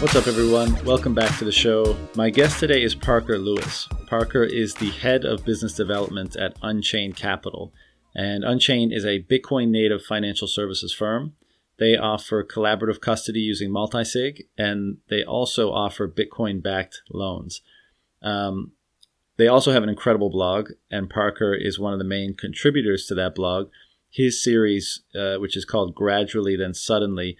What's up, everyone? Welcome back to the show. My guest today is Parker Lewis. Parker is the head of business development at Unchained Capital. And Unchained is a Bitcoin native financial services firm. They offer collaborative custody using multisig, and they also offer Bitcoin backed loans. Um, they also have an incredible blog, and Parker is one of the main contributors to that blog. His series, uh, which is called Gradually Then Suddenly,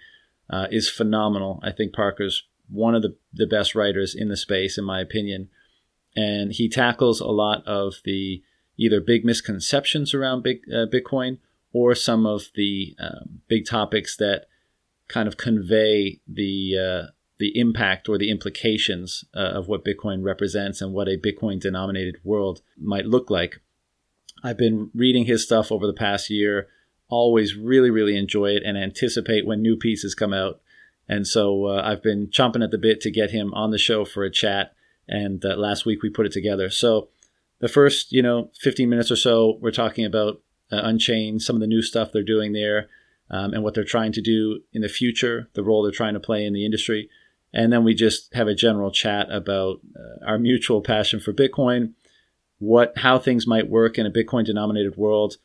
uh, is phenomenal. I think Parker's one of the, the best writers in the space, in my opinion. And he tackles a lot of the either big misconceptions around big, uh, Bitcoin or some of the um, big topics that kind of convey the uh, the impact or the implications uh, of what Bitcoin represents and what a Bitcoin denominated world might look like. I've been reading his stuff over the past year. Always really, really enjoy it and anticipate when new pieces come out. And so uh, I've been chomping at the bit to get him on the show for a chat. And uh, last week we put it together. So the first, you know, 15 minutes or so, we're talking about uh, Unchained, some of the new stuff they're doing there, um, and what they're trying to do in the future, the role they're trying to play in the industry. And then we just have a general chat about uh, our mutual passion for Bitcoin, what how things might work in a Bitcoin denominated world,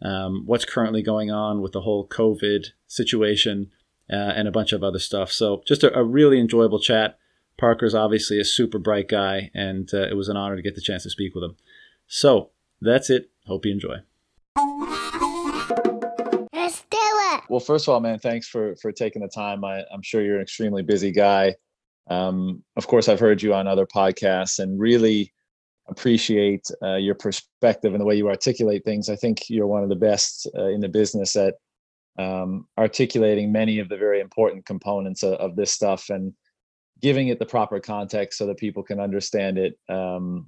um, what's currently going on with the whole COVID situation, uh, and a bunch of other stuff. So just a, a, really enjoyable chat. Parker's obviously a super bright guy, and uh, it was an honor to get the chance to speak with him. So that's it. Hope you enjoy. Let's do it. Well, first of all, man, thanks for for taking the time. I, I'm sure you're an extremely busy guy. Um, of course, I've heard you on other podcasts, and really appreciate uh, your perspective and the way you articulate things. I think you're one of the best uh, in the business at um, articulating many of the very important components of, of, this stuff and giving it the proper context so that people can understand it um,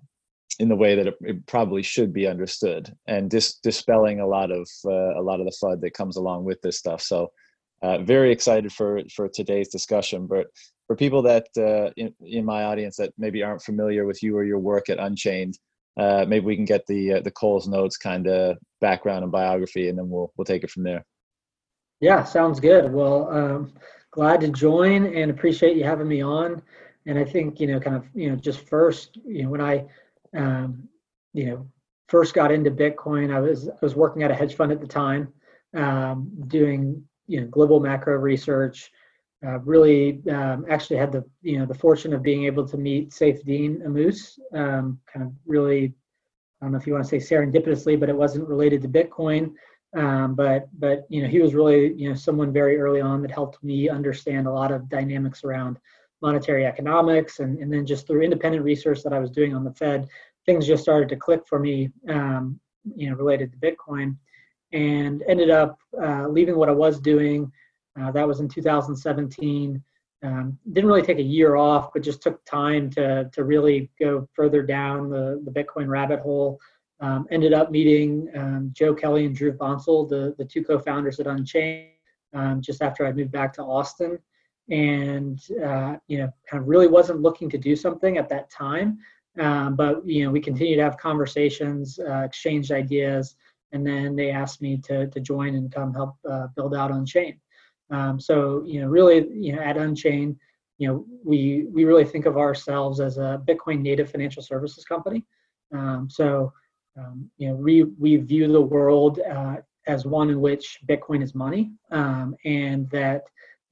in the way that it, it, probably should be understood and dis- dispelling a lot of uh, a lot of the fud that comes along with this stuff. So uh, very excited for for today's discussion. But for people that uh, in, in my audience that maybe aren't familiar with you or your work at unchained uh, maybe we can get the uh, the coles notes kind of background and biography and then we'll we'll take it from there yeah sounds good well um, glad to join and appreciate you having me on and i think you know kind of you know just first you know when i um, you know, first got into Bitcoin, I was I was working at a hedge fund at the time, um, doing you know global macro research. Uh, really, um, actually had the you know the fortune of being able to meet Saifedean Ammous. Um, kind of really, I don't know if you want to say serendipitously, but it wasn't related to Bitcoin. Um, but but you know he was really you know someone very early on that helped me understand a lot of dynamics around monetary economics, and, and then just through independent research that I was doing on the Fed, things just started to click for me, um, you know, related to Bitcoin, and ended up uh, leaving what I was doing. Uh, that was in 2017. Um, didn't really take a year off, but just took time to to really go further down the the Bitcoin rabbit hole. Um, ended up meeting um, Joe Kelly and Dhruv Bansal, the the two co-founders at Unchained, um, just after I moved back to Austin. And uh, you know kind of really wasn't looking to do something at that time. Um, but you know we continued to have conversations uh, exchanged ideas and then they asked me to, to join and come help uh, build out unchained. Um, so you know really you know at unchained you know we we really think of ourselves as a bitcoin native financial services company. Um, so um, you know we we view the world uh, as one in which bitcoin is money um, and that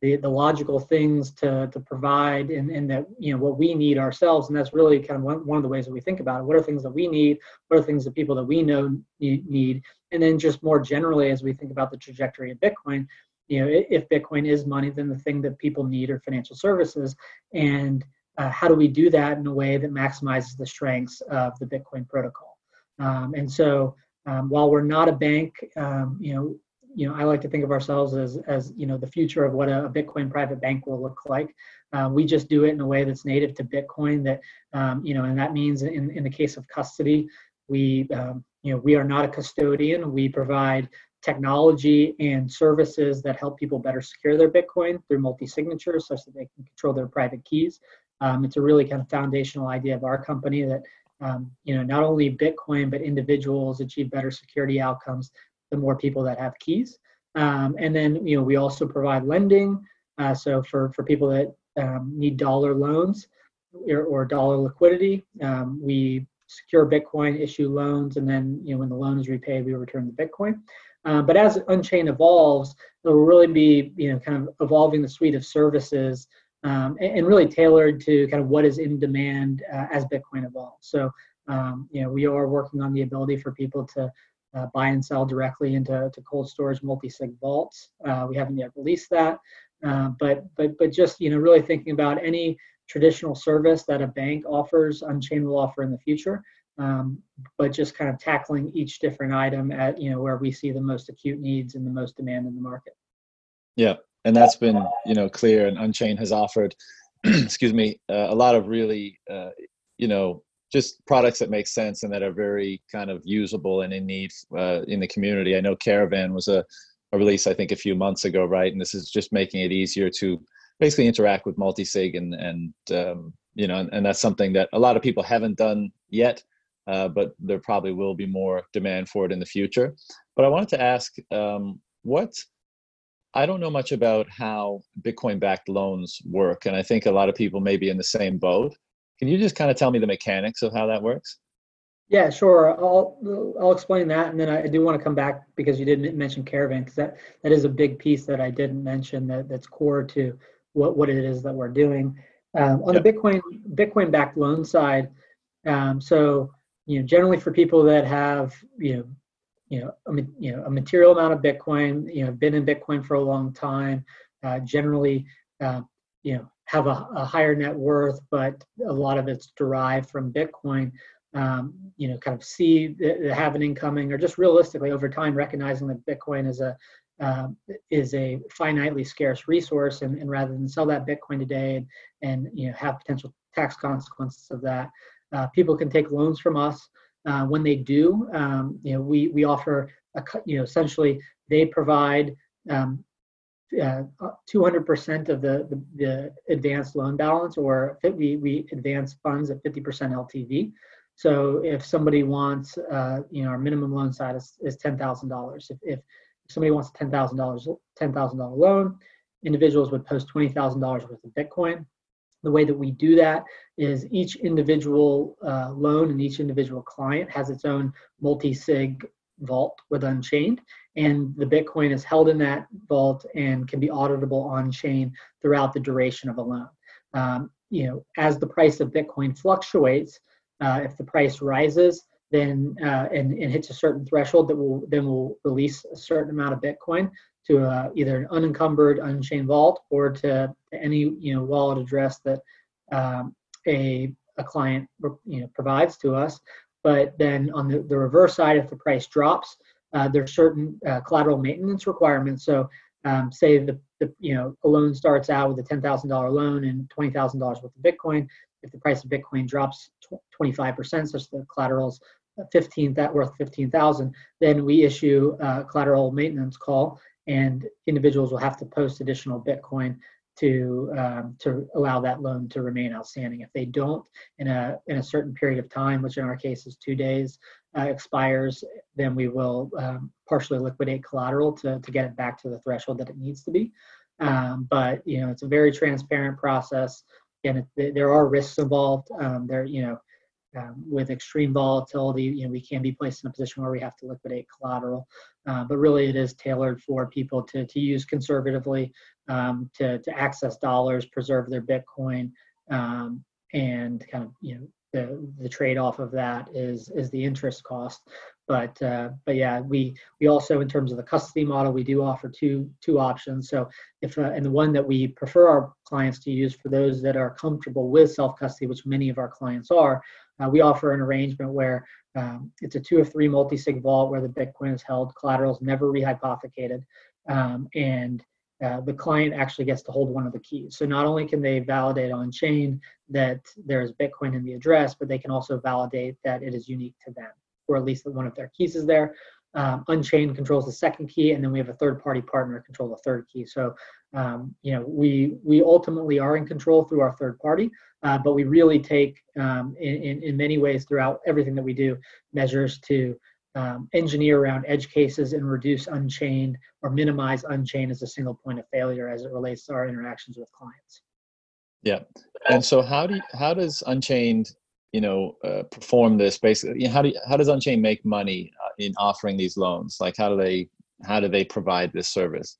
the, the logical things to, to provide and, and that you know what we need ourselves and that's really kind of one, one of the ways that we think about it. What are things that we need? What are things that people that we know need? And then just more generally as we think about the trajectory of bitcoin you know if bitcoin is money then the thing that people need are financial services. And uh, how do we do that in a way that maximizes the strengths of the bitcoin protocol um, and so um, while we're not a bank um, you know you know, I like to think of ourselves as, as you know, the future of what a, Bitcoin private bank will look like. Uh, we just do it in a way that's native to Bitcoin. That um, you know, and that means in in the case of custody, we um, you know we are not a custodian. We provide technology and services that help people better secure their Bitcoin through multi-signatures, such that they can control their private keys. Um, it's a really kind of foundational idea of our company that um, you know not only Bitcoin but individuals achieve better security outcomes the more people that have keys. Um, and then you know we also provide lending. Uh, so for for people that um, need dollar loans or, or dollar liquidity, um, we secure Bitcoin, issue loans, and then you know when the loan is repaid, we return the Bitcoin. Uh, but as Unchain evolves, it will really be you know kind of evolving the suite of services um, and, and, really tailored to kind of what is in demand uh, as Bitcoin evolves. So um, you know we are working on the ability for people to uh, buy and sell directly into to cold storage multi-sig vaults. Uh, we haven't yet released that, uh, but but but just you know really thinking about any traditional service that a bank offers, Unchain will offer in the future. Um, but just kind of tackling each different item at you know where we see the most acute needs and the most demand in the market. Yeah, and that's been you know clear, and Unchain has offered, excuse me, uh, a lot of really uh, you know just products that make sense and that are very kind of usable and in need uh, in the community. I know Caravan was a, a release I think a few months ago, right? And this is just making it easier to basically interact with multi-sig and and um, you know and, and, that's something that a lot of people haven't done yet uh, but there probably will be more demand for it in the future but i wanted to ask um, what i don't know much about how bitcoin backed loans work and i think a lot of people may be in the same boat can you just kind of tell me the mechanics of how that works yeah, sure. I'll I'll explain that, and then I do want to come back because you didn't mention Caravan because that that is a big piece that I didn't mention that that's core to what, what it is that we're doing. Um, on yep. the Bitcoin Bitcoin backed loan side, um, so you know generally for people that have you know you know a, you know a material amount of Bitcoin, you know been in Bitcoin for a long time, uh, generally uh, you know have a, a, higher net worth, but a lot of it's derived from Bitcoin. Um, you know, kind of see have an incoming, or just realistically over time recognizing that Bitcoin is a um, is a finitely scarce resource, and, and, rather than sell that Bitcoin today and, and you know have potential tax consequences of that, uh, people can take loans from us. Uh, when they do, um, you know, we we offer a you know essentially they provide um, uh, 200% of the, the, the advanced loan balance, or we we advance funds at 50% LTV. So if somebody wants, uh, you know, our minimum loan size is, is $10,000. If, if somebody wants a $10,000 $10,000 loan, individuals would post $20,000 worth of Bitcoin. The way that we do that is each individual uh, loan and each individual client has its own multi-sig vault with Unchained, and the Bitcoin is held in that vault and can be auditable on chain throughout the duration of a loan. Um, you know, as the price of Bitcoin fluctuates, uh, if the price rises, then uh, and, and hits a certain threshold that will then will release a certain amount of Bitcoin to uh, either an unencumbered Unchained vault or to, any you know wallet address that um, a a client you know provides to us. But then on the, the reverse side, if the price drops, uh, there's certain uh, collateral maintenance requirements. So um, say the, the you know a loan starts out with a ten thousand dollar loan and twenty thousand dollars worth of Bitcoin. If the price of Bitcoin drops 25%, such that the collateral's 15 that worth 15,000, then we issue a collateral maintenance call and individuals will have to post additional Bitcoin to um, to allow that loan to remain outstanding. If they don't in a in a certain period of time, which in our case is two days, uh, expires, then we will um, partially liquidate collateral to to get it back to the threshold that it needs to be. Um, but you know it's a very transparent process, and it, there are risks involved. Um, there you know um, with extreme volatility, you know, we can be placed in a position where we have to liquidate collateral. Uh, but really, it is tailored for people to, to use conservatively, um, to, to access dollars, preserve their Bitcoin, um, and kind of you know the the trade off of that is is the interest cost. But uh, but yeah, we we also in terms of the custody model, we do offer two two options. So if uh, and the one that we prefer our clients to use for those that are comfortable with self custody, which many of our clients are, uh, we offer an arrangement where um, it's a two of three multi-sig vault where the Bitcoin is held, collateral is never rehypothecated, um, and uh, the client actually gets to hold one of the keys. So not only can they validate on chain that there is Bitcoin in the address, but they can also validate that it is unique to them, or at least one of their keys is there. Um, Unchained controls the second key, and then we have a third-party partner control the third key. So, um, you know, we we ultimately are in control through our third party, uh, but we really take, um, in, in, in many ways, throughout everything that we do, measures to um, engineer around edge cases and reduce Unchained or minimize Unchained as a single point of failure as it relates to our interactions with clients. Yeah. And so how do you, how does Unchained, you know, uh, perform this basically? You know, how do you, how does Unchained make money uh, in offering these loans? Like how do they how do they provide this service?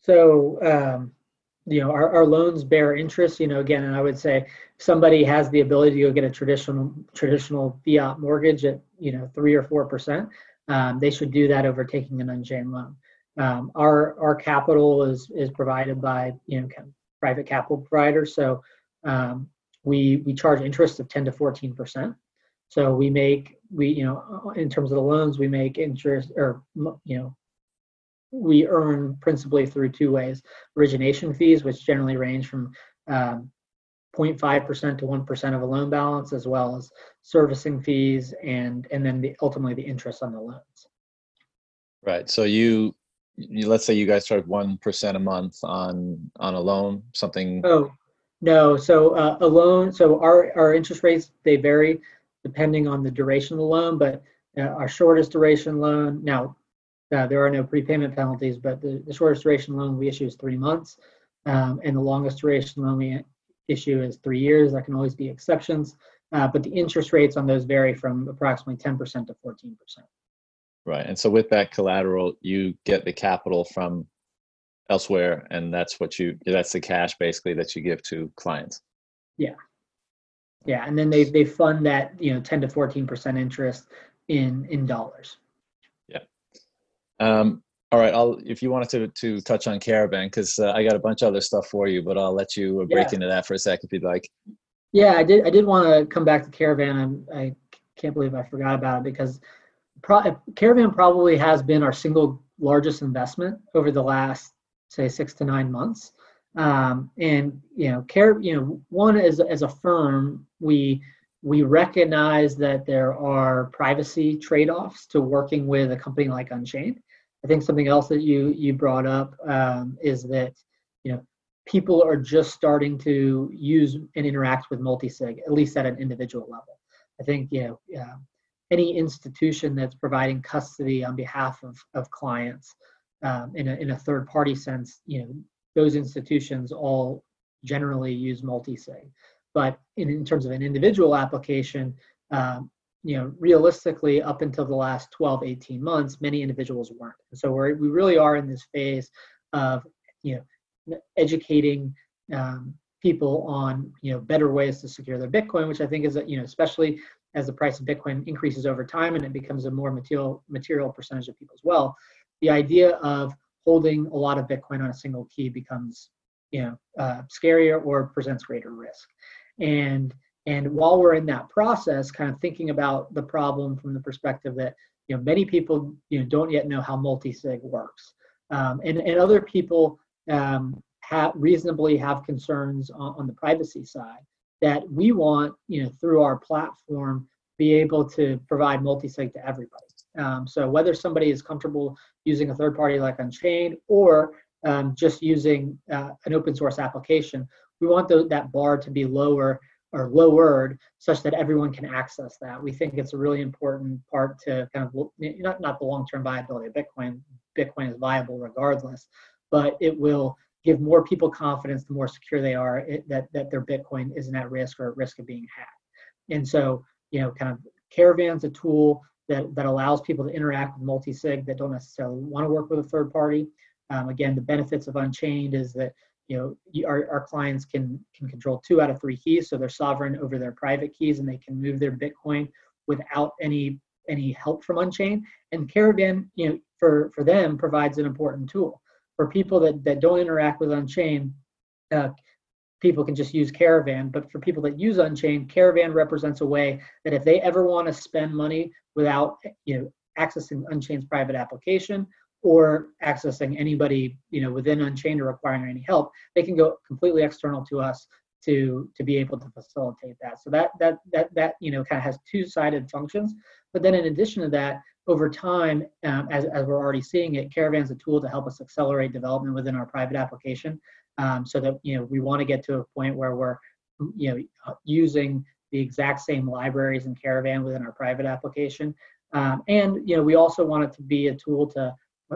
So um, you know, our, our loans bear interest. You know, again, and I would say somebody has the ability to go get a traditional traditional fiat mortgage at you know three or four percent. Um, they should do that over taking an unchained loan. Um, our our capital is is provided by you know private capital providers. So um, we we charge interest of 10 to 14 percent. So we make we you know in terms of the loans we make interest or you know we earn principally through two ways: origination fees, which generally range from um, 0.5% to 1% of a loan balance, as well as servicing fees, and and then the, ultimately the interest on the loans. Right. So you you, let's say you guys charge one percent a month on on a loan, something. Oh, no. So uh, a loan. So our our interest rates they vary depending on the duration of the loan, but uh, our shortest duration loan now uh, there are no prepayment penalties, but the, the shortest duration loan we issue is three months, um, and the longest duration loan we issue is three years. There can always be exceptions, uh, but the interest rates on those vary from approximately 10% to 14%. Right. And so with that collateral, you get the capital from elsewhere, and that's what you that's the cash basically that you give to clients. Yeah. Yeah, and then they they fund that you know 10 to 14 percent interest in in dollars. Yeah. Um, all right. I'll if you wanted to to touch on Caravan because uh, I got a bunch of other stuff for you, but I'll let you break yeah. into that for a sec if you'd like. Yeah, I did. I did want to come back to Caravan. I'm, I can't believe I forgot about it because pro- Caravan probably has been our single largest investment over the last say six to nine months. Um, and you know, care, you know, one as as a firm, we we recognize that there are privacy trade-offs to working with a company like Unchained. I think something else that you you brought up um, is that you know people are just starting to use and interact with multi-sig, at least at an individual level. I think you know uh, any institution that's providing custody on behalf of, of clients um, in, a, in a third party sense, you know, those institutions all generally use multi-sig. But in, in terms of an individual application, um, you know, realistically, up until the last 12, 18 months, many individuals weren't. And so we're, we really are in this phase of, you know, educating um, people on, you know, better ways to secure their Bitcoin, which I think is, you know, especially as the price of Bitcoin increases over time and it becomes a more material material percentage of people's wealth, the idea of holding a lot of Bitcoin on a single key becomes you know uh, scarier or presents greater risk. And and while we're in that process, kind of thinking about the problem from the perspective that you know many people you know don't yet know how multi-sig works, um, and and other people um, have reasonably have concerns on, on the privacy side that we want, you know, through our platform, be able to provide multi-sig to everybody. Um, so whether somebody is comfortable using a third party like Unchained or um, just using uh, an open source application, we want the, that bar to be lower or lowered such that everyone can access that. We think it's a really important part to kind of not not the long-term viability of Bitcoin. Bitcoin is viable regardless, but it will give more people confidence the more secure they are it, that, that their Bitcoin isn't at risk or at risk of being hacked. And so, you know, kind of Caravan's a tool that, that allows people to interact with multi-sig that don't necessarily want to work with a third party. Um, again, the benefits of Unchained is that you know our, our clients can can control two out of three keys, so they're sovereign over their private keys, and they can move their Bitcoin without any any help from Unchained. And Caravan, you know, for for them provides an important tool for people that, that don't interact with Unchained, uh, people can just use Caravan. But for people that use Unchained, Caravan represents a way that if they ever want to spend money without you know accessing Unchained's private application or accessing anybody you know within Unchained or requiring any help, they can go completely external to us to to be able to facilitate that. So that that that that you know kind of has two-sided functions. But then in addition to that, over time, um, as, as we're already seeing it, Caravan's a tool to help us accelerate development within our private application. Um, so that you know we want to get to a point where we're you know using the exact same libraries and Caravan within our private application. Um, and you know we also want it to be a tool to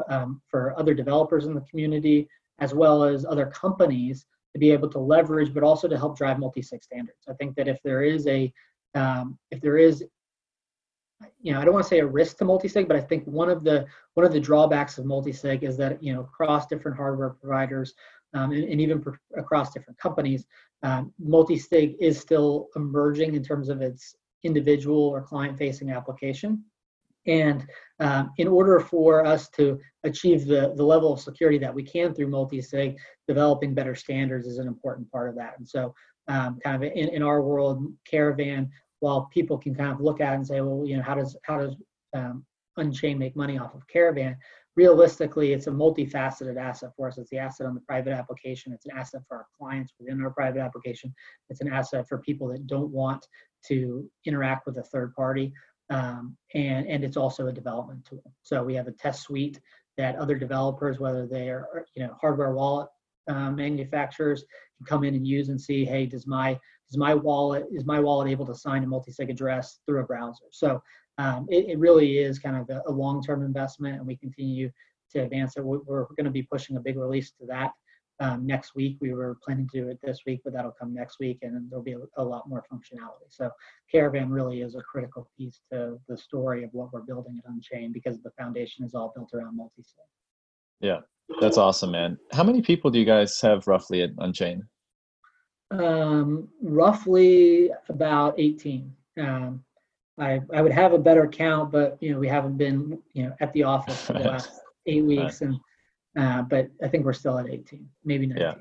um, for other developers in the community as well as other companies to be able to leverage, but also to help drive multi-sig standards. I think that if there is a um, if there is you know, I don't want to say a risk to multi-sig, but I think one of the one of the drawbacks of multi-sig is that you know across different hardware providers um, and, and, even across different companies, um, multi-sig is still emerging in terms of its individual or client-facing application. And um, in order for us to achieve the, the level of security that we can through multi-sig, developing better standards is an important part of that. And so um, kind of in, in our world, Caravan, while people can kind of look at and say, well, you know, how does, how does um, Unchained make money off of Caravan? Realistically, it's a multifaceted asset for us. It's the asset on the private application. It's an asset for our clients within our private application. It's an asset for people that don't want to interact with a third party um, and and it's also a development tool. So we have a test suite that other developers, whether they are you know hardware wallet um, manufacturers, can come in and use and see, hey, does my does my wallet is my wallet able to sign a multi-sig address through a browser? So um, it, it, really is kind of a, a long-term investment, and we continue to advance it. We're, we're going to be pushing a big release to that um, next week. We were planning to do it this week, but that'll come next week, and there'll be a, a, lot more functionality. So Caravan really is a critical piece to the story of what we're building at Unchained because the foundation is all built around multi-sig. Yeah, that's awesome, man. How many people do you guys have roughly at Unchained? Um, roughly about 18. Um, I, I would have a better count, but you know we haven't been you know at the office for the last eight weeks, and uh, but I think we're still at 18, maybe 19. Yeah.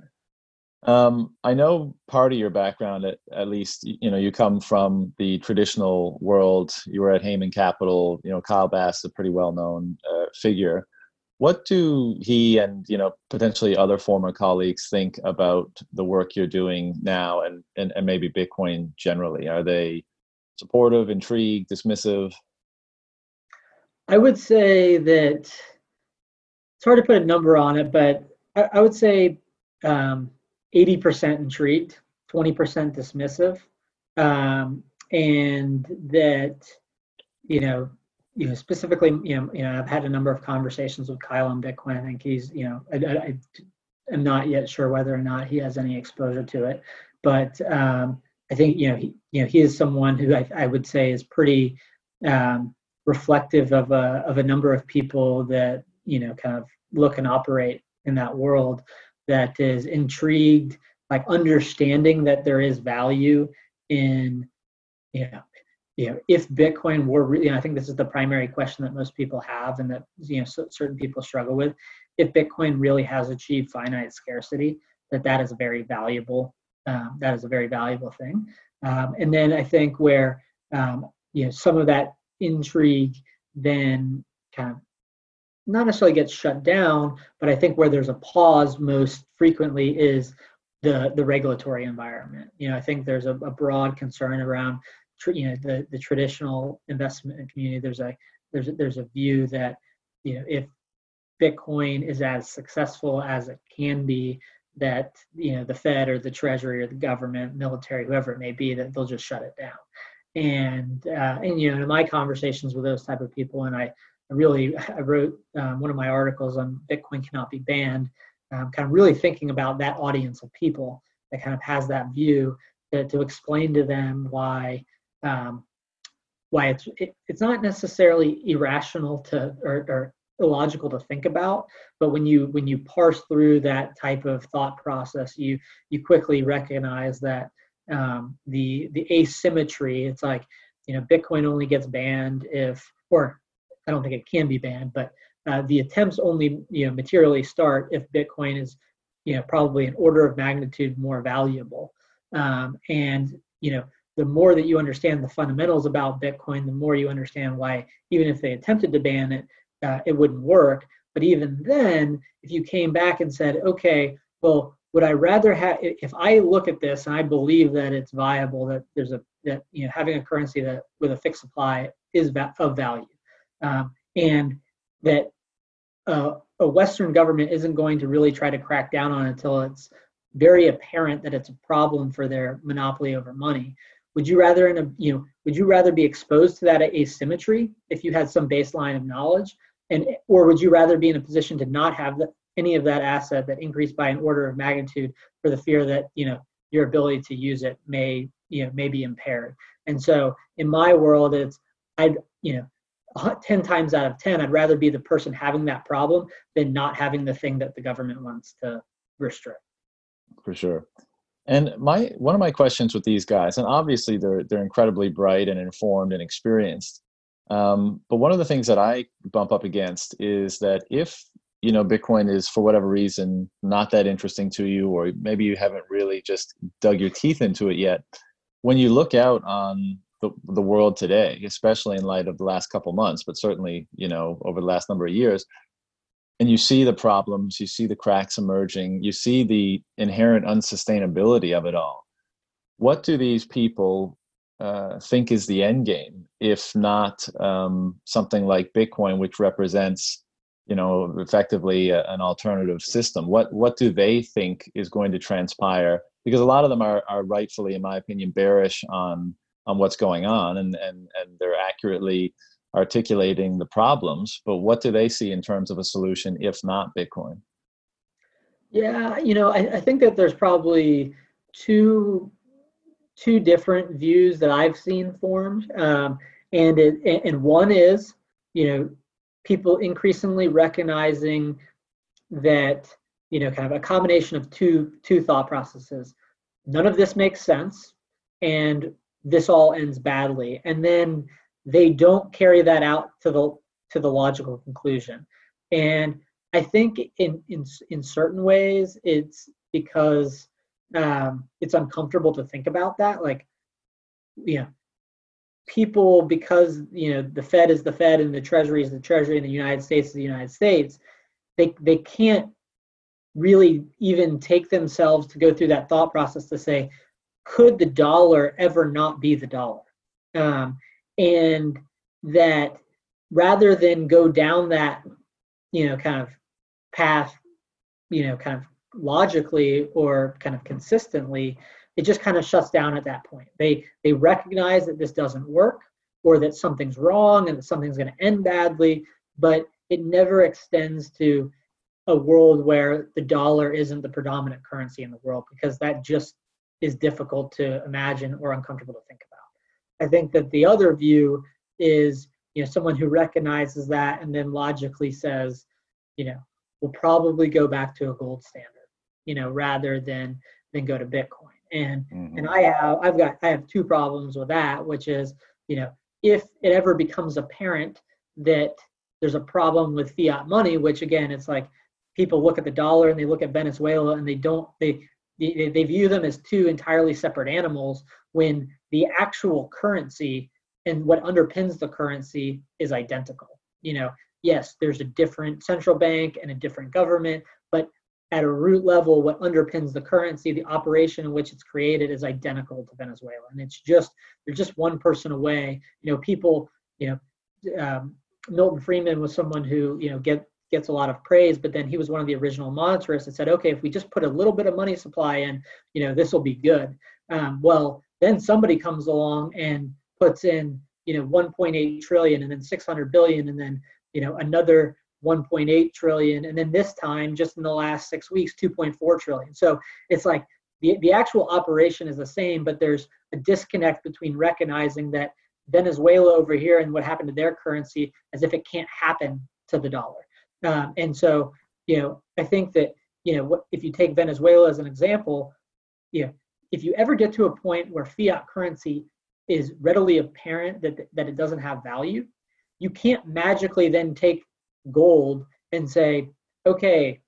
Um, I know part of your background, at, at least, you know, you come from the traditional world. You were at Hayman Capital. You know, Kyle Bass, a pretty well-known uh, figure. What do he and you know potentially other former colleagues think about the work you're doing now, and and, and maybe Bitcoin generally? Are they supportive, intrigued, dismissive? I would say that it's hard to put a number on it, but I, I would say um, 80% intrigued, 20% dismissive, um, and that you know, you know, specifically, you know, you know, I've had a number of conversations with Kyle on Bitcoin. I think he's, you know, I, I, I am not yet sure whether or not he has any exposure to it, but um, I think you know, he, you know, he is someone who I, I would say is pretty um, reflective of a of a number of people that you know kind of look and operate in that world that is intrigued like understanding that there is value in you know you know if bitcoin were really i think this is the primary question that most people have and that you know certain people struggle with if bitcoin really has achieved finite scarcity that that is a very valuable um, that is a very valuable thing um, and then i think where um, you know some of that intrigue then kind of not necessarily gets shut down, but I think where there's a pause most frequently is the the regulatory environment. You know, I think there's a, a broad concern around you know the the traditional investment community. There's a there's a, there's a view that you know if Bitcoin is as successful as it can be, that you know the Fed or the Treasury or the government, military, whoever it may be, that they'll just shut it down. And uh, and you know, in my conversations with those type of people, and I really I wrote um, one of my articles on Bitcoin cannot be banned, um, kind of really thinking about that audience of people that kind of has that view to, to explain to them why um, why it's it, it's not necessarily irrational to or, or illogical to think about but when you when you parse through that type of thought process you you quickly recognize that um, the the asymmetry it's like you know bitcoin only gets banned if or I don't think it can be banned, but uh, the attempts only you know materially start if Bitcoin is you know probably an order of magnitude more valuable. Um, and you know the more that you understand the fundamentals about Bitcoin, the more you understand why even if they attempted to ban it, uh, it wouldn't work. But even then, if you came back and said, okay, well, would I rather have if I look at this and I believe that it's viable, that there's a that you know having a currency that with a fixed supply is of value um, and that uh, a Western government isn't going to really try to crack down on it until it's very apparent that it's a problem for their monopoly over money. Would you rather in a you know would you rather be exposed to that asymmetry if you had some baseline of knowledge, and or would you rather be in a position to not have that any of that asset that increased by an order of magnitude for the fear that you know your ability to use it may you know may be impaired? And so in my world it's i'd you know 10 times out of 10 i'd rather be the person having that problem than not having the thing that the government wants to restrict. For sure and my one of my questions with these guys and obviously they're they're incredibly bright and informed and experienced um, but one of the things that i bump up against is that if you know bitcoin is for whatever reason not that interesting to you or maybe you haven't really just dug your teeth into it yet when you look out on the, the world today especially in light of the last couple months but certainly you know over the last number of years and you see the problems you see the cracks emerging you see the inherent unsustainability of it all what do these people uh, think is the end game if not um, something like bitcoin which represents you know effectively a, an alternative system? What what do they think is going to transpire? Because a lot of them are, are rightfully in my opinion bearish on on what's going on and and and they're accurately articulating the problems but what do they see in terms of a solution if not bitcoin? Yeah you know i, I think that there's probably two two different views that i've seen formed um, and it and one is you know people increasingly recognizing that you know kind of a combination of two two thought processes. None of this makes sense and this all ends badly. And then they don't carry that out to the to the logical conclusion and i think in in in certain ways it's because um, it's uncomfortable to think about that like you know people because you know the Fed is the Fed and the Treasury is the Treasury and the United States is the United States, they they can't really even take themselves to go through that thought process to say, could the dollar ever not be the dollar? Um, and that rather than go down that, you know, kind of path, you know, kind of logically or kind of consistently, it just kind of shuts down at that point. They they recognize that this doesn't work or that something's wrong and that something's going to end badly, but it never extends to a world where the dollar isn't the predominant currency in the world because that just is difficult to imagine or uncomfortable to think about. I think that the other view is you know someone who recognizes that and then logically says, you know, we'll probably go back to a gold standard, you know, rather than than go to Bitcoin and mm-hmm. and i have i've got i have two problems with that which is you know if it ever becomes apparent that there's a problem with fiat money which again it's like people look at the dollar and they look at venezuela and they don't they they, they view them as two entirely separate animals when the actual currency and what underpins the currency is identical you know yes there's a different central bank and a different government but at a root level, what underpins the currency, the operation in which it's created is identical to Venezuela. And it's just, they're just one person away. You know, people, you know, um, Milton Friedman was someone who, you know, get, gets a lot of praise, but then he was one of the original monetarists that said, okay, if we just put a little bit of money supply in, you know, this will be good. Um, well, then somebody comes along and puts in, you know, 1.8 trillion and then 600 billion and then, you know, another 1.8 trillion and then this time just in the last six weeks 2.4 trillion so it's like the, the actual operation is the same but there's a disconnect between recognizing that venezuela over here and what happened to their currency as if it can't happen to the dollar um, and so you know i think that you know if you take venezuela as an example you know if you ever get to a point where fiat currency is readily apparent that, that it doesn't have value you can't magically then take gold and say, okay,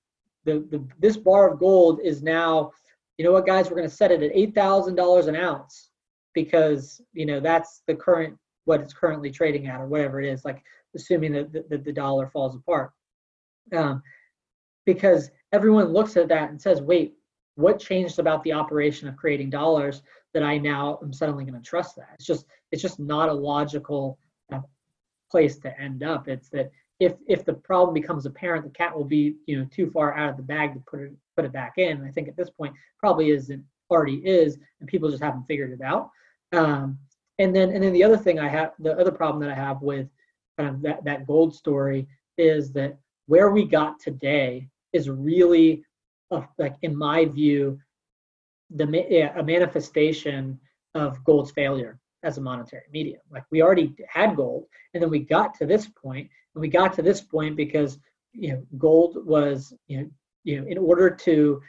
the, the this bar of gold is now, you know what, guys, we're going to set it at eight thousand dollars an ounce because you know that's the current what it's currently trading at or whatever it is, like assuming that the, the, the dollar falls apart. Um, because everyone looks at that and says, wait, what changed about the operation of creating dollars that I now am suddenly going to trust that? It's just it's just not a logical uh, place to end up. It's that if if the problem becomes apparent, the cat will be you know too far out of the bag to put it put it back in. And I think at this point probably isn't already is, and people just haven't figured it out. Um, and then and then the other thing I have the other problem that I have with kind of that that gold story is that where we got today is really a, like in my view the a manifestation of gold's failure as a monetary medium. Like we already had gold and then we got to this point and we got to this point because you know gold was you know you know in order to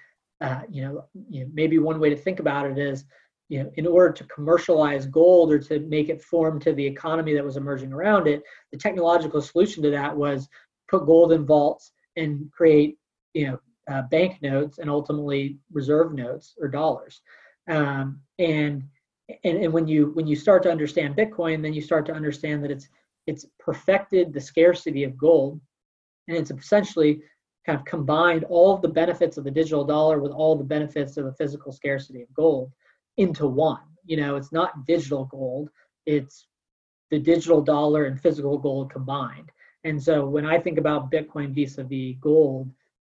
uh, you know you know maybe one way to think about it is you know in order to commercialize gold or to make it form to the economy that was emerging around it the technological solution to that was put gold in vaults and create you know uh, bank notes and ultimately reserve notes or dollars. Um, and, and and when you when you start to understand Bitcoin, then you start to understand that it's it's perfected the scarcity of gold, and it's essentially kind of combined all of the benefits of the digital dollar with all the benefits of the physical scarcity of gold into one. You know, it's not digital gold; it's the digital dollar and physical gold combined. And so when I think about Bitcoin vis-a-vis gold,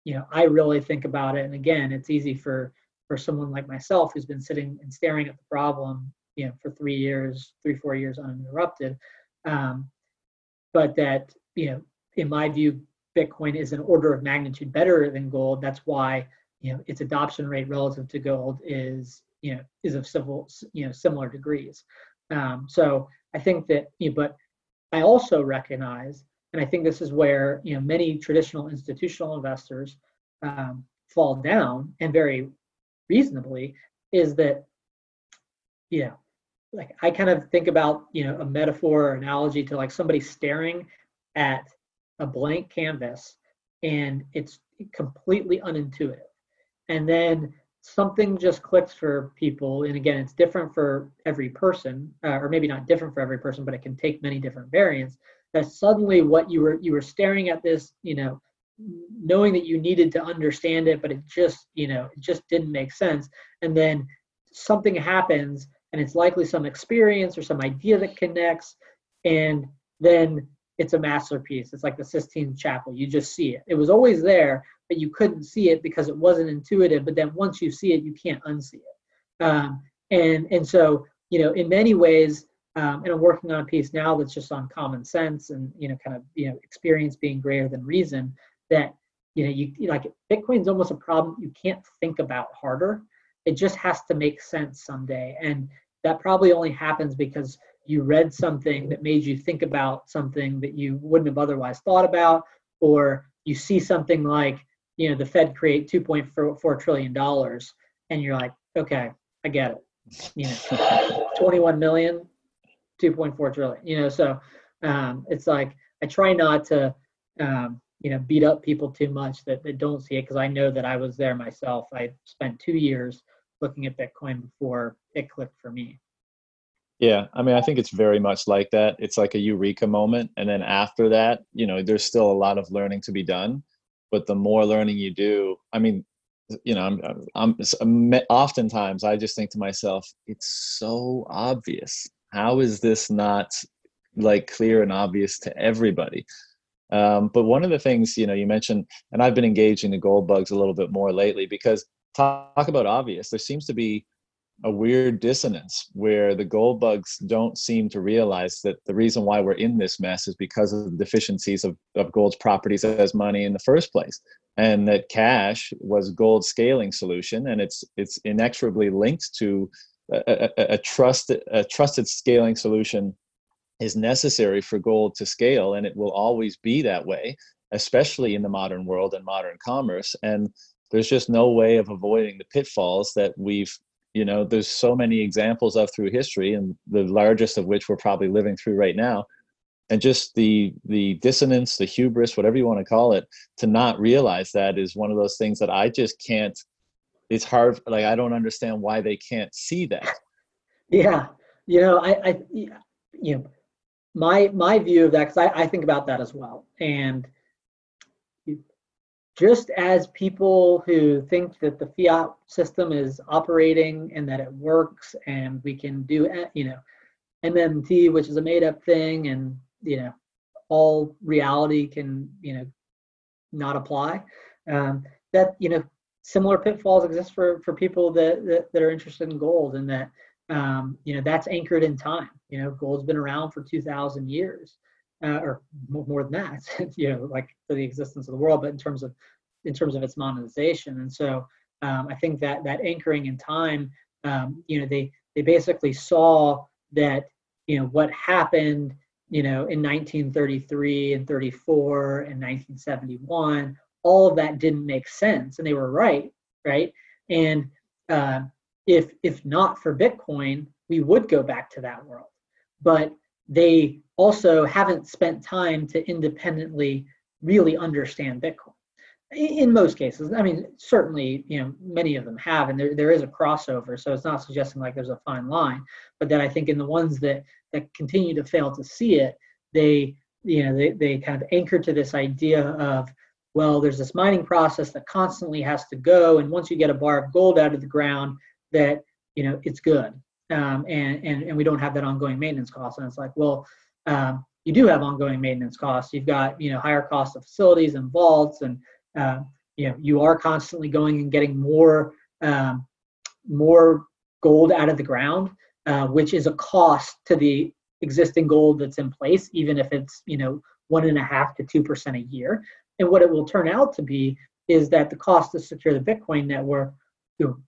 you know, I really think about it. And again, it's easy for for someone like myself who's been sitting and staring at the problem, you know, for three years, three four years uninterrupted. Um, but that you know, in my view, Bitcoin is an order of magnitude better than gold. That's why you know its adoption rate relative to gold is you know is of civil you know similar degrees. Um, so I think that you know, but I also recognize and I think this is where you know many traditional institutional investors um, fall down, and very reasonably, is that you know, like I kind of think about you know a metaphor or analogy to like somebody staring at a blank canvas, and it's completely unintuitive, and then something just clicks for people and again it's different for every person uh, or maybe not different for every person but it can take many different variants that suddenly what you were you were staring at this you know knowing that you needed to understand it but it just you know it just didn't make sense. And then something happens and it's likely some experience or some idea that connects and then it's a masterpiece. It's like the sistine chapel. You just see it. It was always there but you couldn't see it because it wasn't intuitive but then once you see it you can't unsee it. Um, and and so you know in many ways um, and I'm working on a piece now that's just on common sense and you know kind of you know experience being greater than reason. That you know you like Bitcoin's almost a problem you can't think about harder. It just has to make sense someday, and that probably only happens because you read something that made you think about something that you wouldn't have otherwise thought about, or you see something like you know the Fed create 2.4 trillion dollars, and you're like, okay, I get it. You know, 21 million 2.4 trillion you know so um, it's like i try not to um, you know beat up people too much that, that don't see it because i know that i was there myself. I spent two years looking at bitcoin before it clicked for me. Yeah i mean i think it's very much like that. It's like a eureka moment and then after that you know there's still a lot of learning to be done but the more learning you do i mean you know i'm i'm, I'm oftentimes i just think to myself it's so obvious how is this not like clear and obvious to everybody? Um, but one of the things you know you mentioned and i've been engaging the gold bugs a little bit more lately because talk about obvious. There seems to be a weird dissonance where the gold bugs don't seem to realize that the reason why we're in this mess is because of the deficiencies of, of gold's properties as money in the first place and that cash was gold's scaling solution and it's it's inexorably linked to a, a, a, trusted a trusted scaling solution is necessary for gold to scale and it will always be that way especially in the modern world and modern commerce. And there's just no way of avoiding the pitfalls that we've you know there's so many examples of through history and the largest of which we're probably living through right now. And just the the dissonance the hubris whatever you want to call it to not realize that is one of those things that i just can't it's hard like i don't understand why they can't see that. Yeah you know i i you know my my view of that because I, I think about that as well and just as people who think that the fiat system is operating and that it works and we can do you know mmt which is a made up thing and you know all reality can you know not apply um, that you know similar pitfalls exist for for people that that, that are interested in gold and that um, you know that's anchored in time you know gold's been around for 2000 years uh, or more than that you know like for the existence of the world but in terms of in terms of its monetization. And so um, I think that that anchoring in time, um, you know, they they basically saw that you know what happened you know in 1933 and 34 and 1971 all of that didn't make sense and they were right right? And uh, if if not for bitcoin we would go back to that world. But they also haven't spent time to independently really understand bitcoin. In most cases i mean certainly you know many of them have and there, there is a crossover so it's not suggesting like there's a fine line but then i think in the ones that that continue to fail to see it they you know they, they kind of anchor to this idea of well there's this mining process that constantly has to go and once you get a bar of gold out of the ground that you know it's good. Um, and, and and we don't have that ongoing maintenance cost. And it's like well um, you do have ongoing maintenance costs. You've got you know higher costs of facilities and vaults and uh, you know you are constantly going and getting more um, more gold out of the ground, uh, which is a cost to the existing gold that's in place, even if it's you know one and a half to two percent a year. And what it will turn out to be is that the cost to secure the Bitcoin network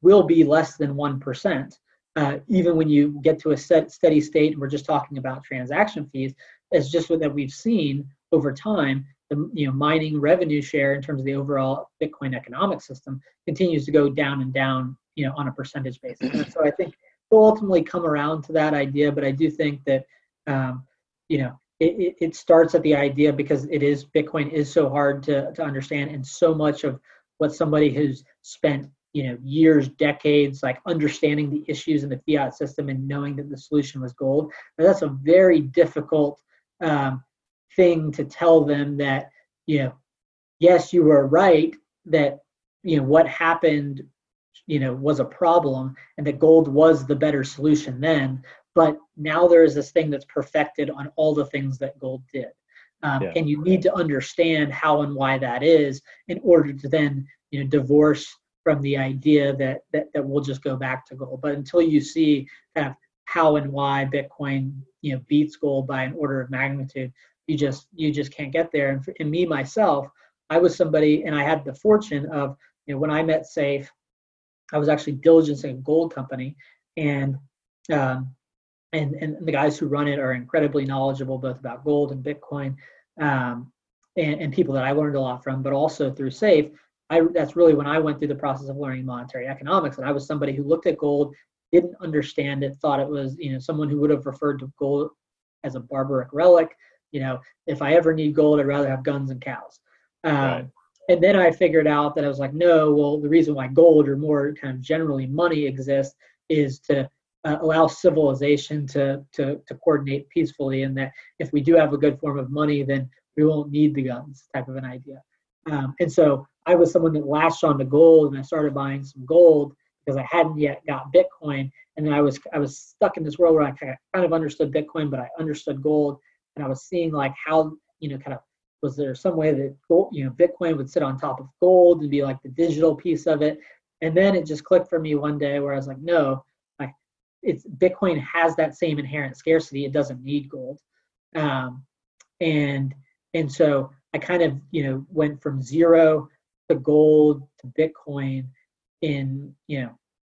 will be less than one percent. Uh, even when you get to a set steady state, and we're just talking about transaction fees, it's just what that we've seen over time the you know mining revenue share in terms of the overall Bitcoin economic system continues to go down and down, you know, on a percentage basis. And so I think we'll ultimately come around to that idea, but I do think that um, you know it, it starts at the idea because it is Bitcoin is so hard to to understand, and so much of what somebody who's spent you know years decades like understanding the issues in the fiat system and knowing that the solution was gold that's a very difficult um, thing to tell them that you know yes you were right that you know what happened you know was a problem and that gold was the better solution then but now there is this thing that's perfected on all the things that gold did. Um, yeah. and you need to understand how and why that is in order to then you know divorce from the idea that that, that we'll just go back to gold. But until you see kind of how and why bitcoin you know beats gold by an order of magnitude you just you just can't get there. And, for, and me myself i was somebody and i had the fortune of you know when i met Saif i was actually diligencing a gold company. And um, and and the guys who run it are incredibly knowledgeable both about gold and bitcoin um, and, and people that i learned a lot from but also through Saif I, that's really when i went through the process of learning monetary economics and i was somebody who looked at gold didn't understand it thought it was you know someone who would have referred to gold as a barbaric relic you know, if I ever need gold, I'd rather have guns and cows. Um, right. And then I figured out that I was like, no, well, the reason why gold or more kind of generally money exists is to uh, allow civilization to, to, to coordinate peacefully. And that if we do have a good form of money, then we won't need the guns type of an idea. Um, and so I was someone that latched on to gold and I started buying some gold because I hadn't yet got Bitcoin. And then I was I was stuck in this world where I kind of understood Bitcoin, but I understood gold and I was seeing like how you know kind of was there some way that gold, you know Bitcoin would sit on top of gold and be like the digital piece of it, and then it just clicked for me one day where I was like, no, it's Bitcoin has that same inherent scarcity. It doesn't need gold, um, and and so I kind of you know went from zero to gold to Bitcoin in you know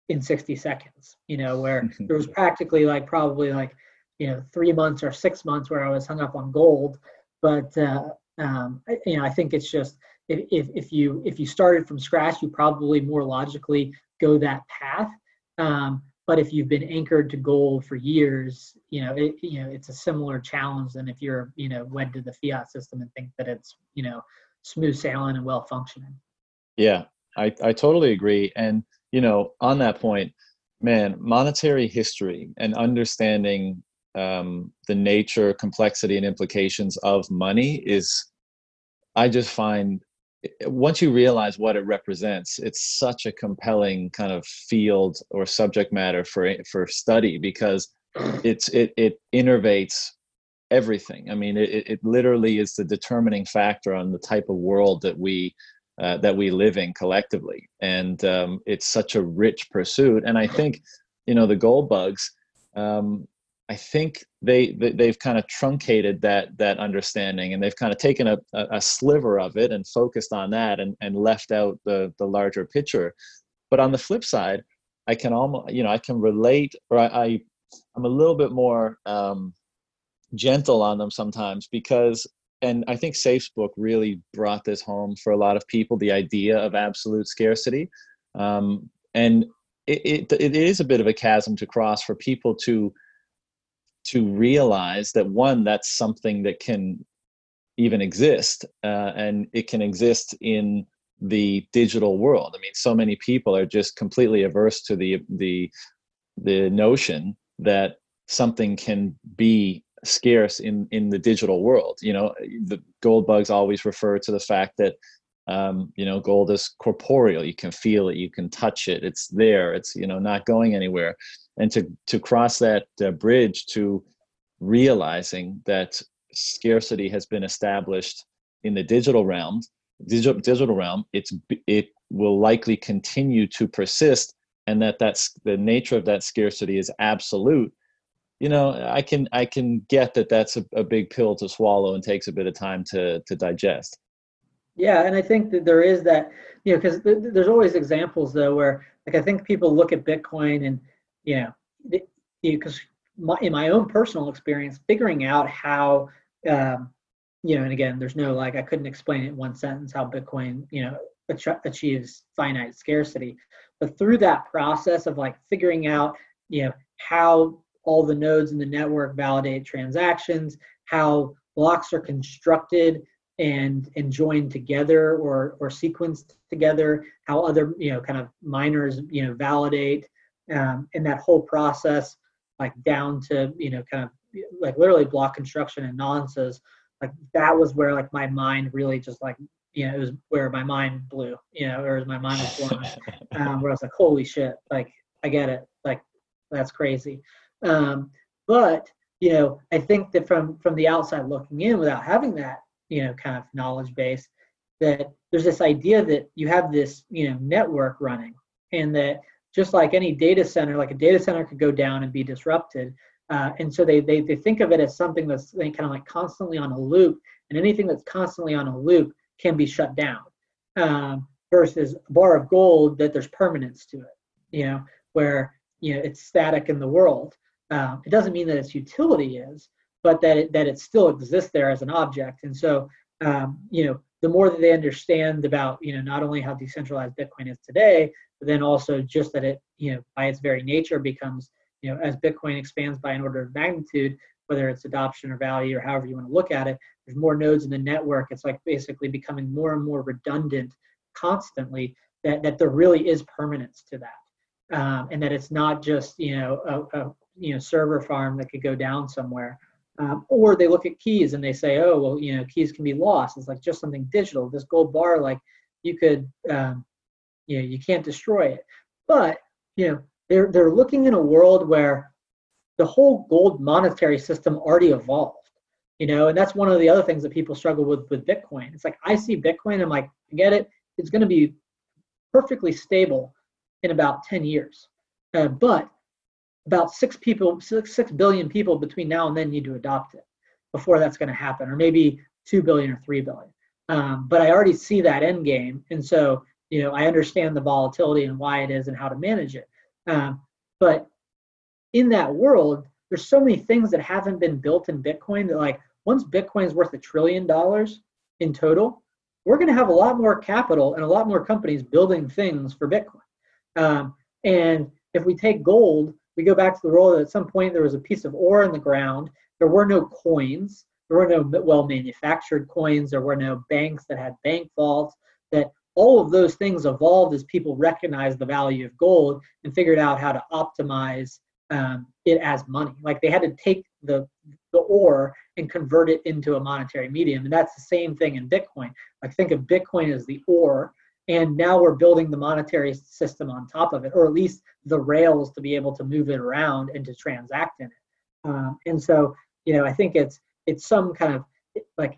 in 60 seconds you know where there was practically like probably like you know three months or six months where I was hung up on gold. But uh, um, I, you know, I think it's just if, if, if you if you started from scratch, you probably more logically go that path. Um, but if you've been anchored to gold for years, you know, it, you know, it's a similar challenge than if you're, you know, wed to the fiat system and think that it's, you know, smooth sailing and well functioning. Yeah, I, I totally agree. And, you know, on that point, man, monetary history and understanding um, the nature, complexity, and implications of money is, I just find once you realize what it represents, it's such a compelling kind of field or subject matter for for study because it's it it innervates everything. I mean, it it literally is the determining factor on the type of world that we uh, that we live in collectively, and um, it's such a rich pursuit. And I think, you know, the gold bugs. Um, I think they, they have kind of truncated that that understanding, and they've kind of taken a, a, sliver of it and focused on that, and, and left out the the larger picture. But on the flip side, I can almost you know I can relate, or I, I am a little bit more um, gentle on them sometimes because, and I think Saif's book really brought this home for a lot of people the idea of absolute scarcity, um, and it, it it is a bit of a chasm to cross for people to to realize that one that's something that can even exist uh, and it can exist in the digital world. I mean so many people are just completely averse to the the the notion that something can be scarce in in the digital world. You know the gold bugs always refer to the fact that um, you know gold is corporeal. You can feel it. You can touch it. It's there. It's you know not going anywhere and to to cross that uh, bridge to realizing that scarcity has been established in the digital realm digital, digital realm it's it will likely continue to persist and that that's the nature of that scarcity is absolute. You know i can i can get that that's a, a big pill to swallow and takes a bit of time to to digest. Yeah and i think that there is that you know because th- there's always examples though where like i think people look at bitcoin and you know, because my, in my own personal experience, figuring out how, um, you know, and again, there's no like I couldn't explain it in one sentence how Bitcoin, you know, achieves finite scarcity, but through that process of like figuring out, you know, how all the nodes in the network validate transactions, how blocks are constructed and and joined together or or sequenced together, how other you know kind of miners you know validate um, and that whole process like down to you know kind of like literally block construction and nonsense like that was where like my mind really just like you know it was where my mind blew you know or my mind was blown. Um, where i was like holy shit like i get it like that's crazy. Um, but you know i think that from from the outside looking in without having that you know kind of knowledge base that there's this idea that you have this you know network running and that just like any data center, like a data center could go down and be disrupted. Uh, and so they, they, they think of it as something that's kind of like constantly on a loop, and anything that's constantly on a loop can be shut down. Um, versus a bar of gold that there's permanence to it, you know, where you know it's static in the world. Um, it doesn't mean that its utility is, but that it, that it still exists there as an object. And so, um, you know, the more that they understand about, you know, not only how decentralized Bitcoin is today, but then also just that it, you know, by its very nature becomes, you know, as Bitcoin expands by an order of magnitude, whether it's adoption or value or however you want to look at it, there's more nodes in the network. It's like basically becoming more and more redundant constantly that, that there really is permanence to that. Um, and that it's not just, you know, a, a, you know, server farm that could go down somewhere. Um, or they look at keys and they say, oh, well, you know, keys can be lost. It's like just something digital. This gold bar, like you could, um, you know you can't destroy it but you know they're they're looking in a world where the whole gold monetary system already evolved you know and that's one of the other things that people struggle with with bitcoin it's like i see bitcoin i'm like I get it it's going to be perfectly stable in about 10 years uh, but about six people six, six billion people between now and then need to adopt it before that's going to happen or maybe 2 billion or 3 billion. Um, but i already see that end game and so you know i understand the volatility and why it is and how to manage it. Um, but in that world there's so many things that haven't been built in bitcoin that like once bitcoin is worth a trillion dollars in total we're going to have a lot more capital and a lot more companies building things for bitcoin. Um, and if we take gold we go back to the role that at some point there was a piece of ore in the ground. There were no coins. There were no well manufactured coins. There were no banks that had bank vaults. That all of those things evolved as people recognized the value of gold and figured out how to optimize um, it as money. Like they had to take the the ore and convert it into a monetary medium, and that's the same thing in Bitcoin. Like think of Bitcoin as the ore, and now we're building the monetary system on top of it, or at least the rails to be able to move it around and to transact in it. Um, and so, you know, I think it's it's some kind of like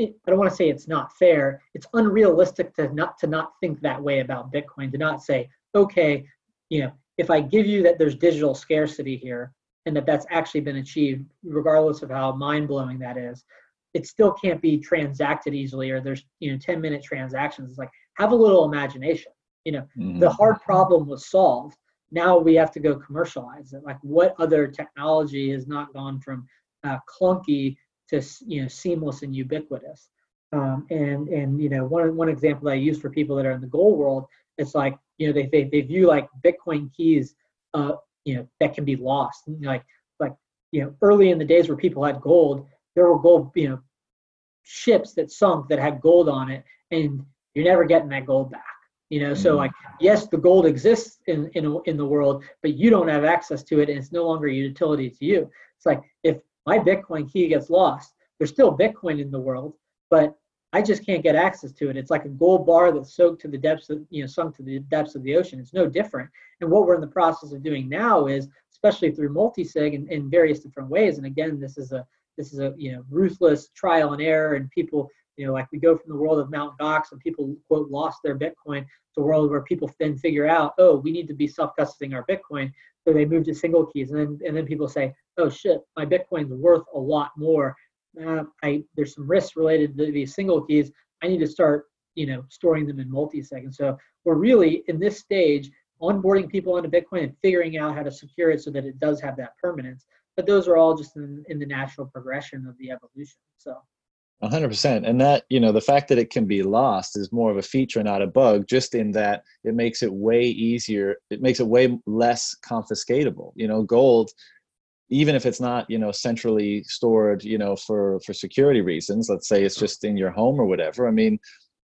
I don't want to say it's not fair. It's unrealistic to not to not think that way about Bitcoin. To not say, okay, you know, if I give you that there's digital scarcity here, and that that's actually been achieved, regardless of how mind blowing that is, it still can't be transacted easily or there's you know 10 minute transactions. It's like have a little imagination. You know, mm-hmm. the hard problem was solved. Now we have to go commercialize it. Like what other technology has not gone from uh, clunky to you know seamless and ubiquitous? Um, and and you know one one example that I use for people that are in the gold world, it's like you know they they, they view like Bitcoin keys, uh, you know that can be lost. Like like you know early in the days where people had gold, there were gold you know ships that sunk that had gold on it, and you're never getting that gold back. You know, so like yes, the gold exists in in in the world, but you don't have access to it, and it's no longer a utility to you. It's like if my Bitcoin key gets lost, there's still Bitcoin in the world, but I just can't get access to it. It's like a gold bar that's soaked to the depths of, you know, sunk to the depths of the ocean. It's no different. And what we're in the process of doing now is, especially through multi-sig in, in various different ways. And again, this is a this is a you know ruthless trial and error. And people, you know, like we go from the world of Mount Gox and people quote lost their Bitcoin to a world where people then figure out, oh, we need to be self-custodying our Bitcoin. So they move to single keys, and then and then people say, oh shit, my Bitcoin's worth a lot more uh, I there's some risks related to these single keys. I need to start, you know, storing them in multi-sig. And so we're really in this stage onboarding people onto Bitcoin and figuring out how to secure it so that it does have that permanence. But those are all just in, in the natural progression of the evolution. So. 100% and that you know the fact that it can be lost is more of a feature not a bug just in that it makes it way easier it makes it way less confiscatable. You know gold even if it's not you know centrally stored you know for for security reasons let's say it's just in your home or whatever i mean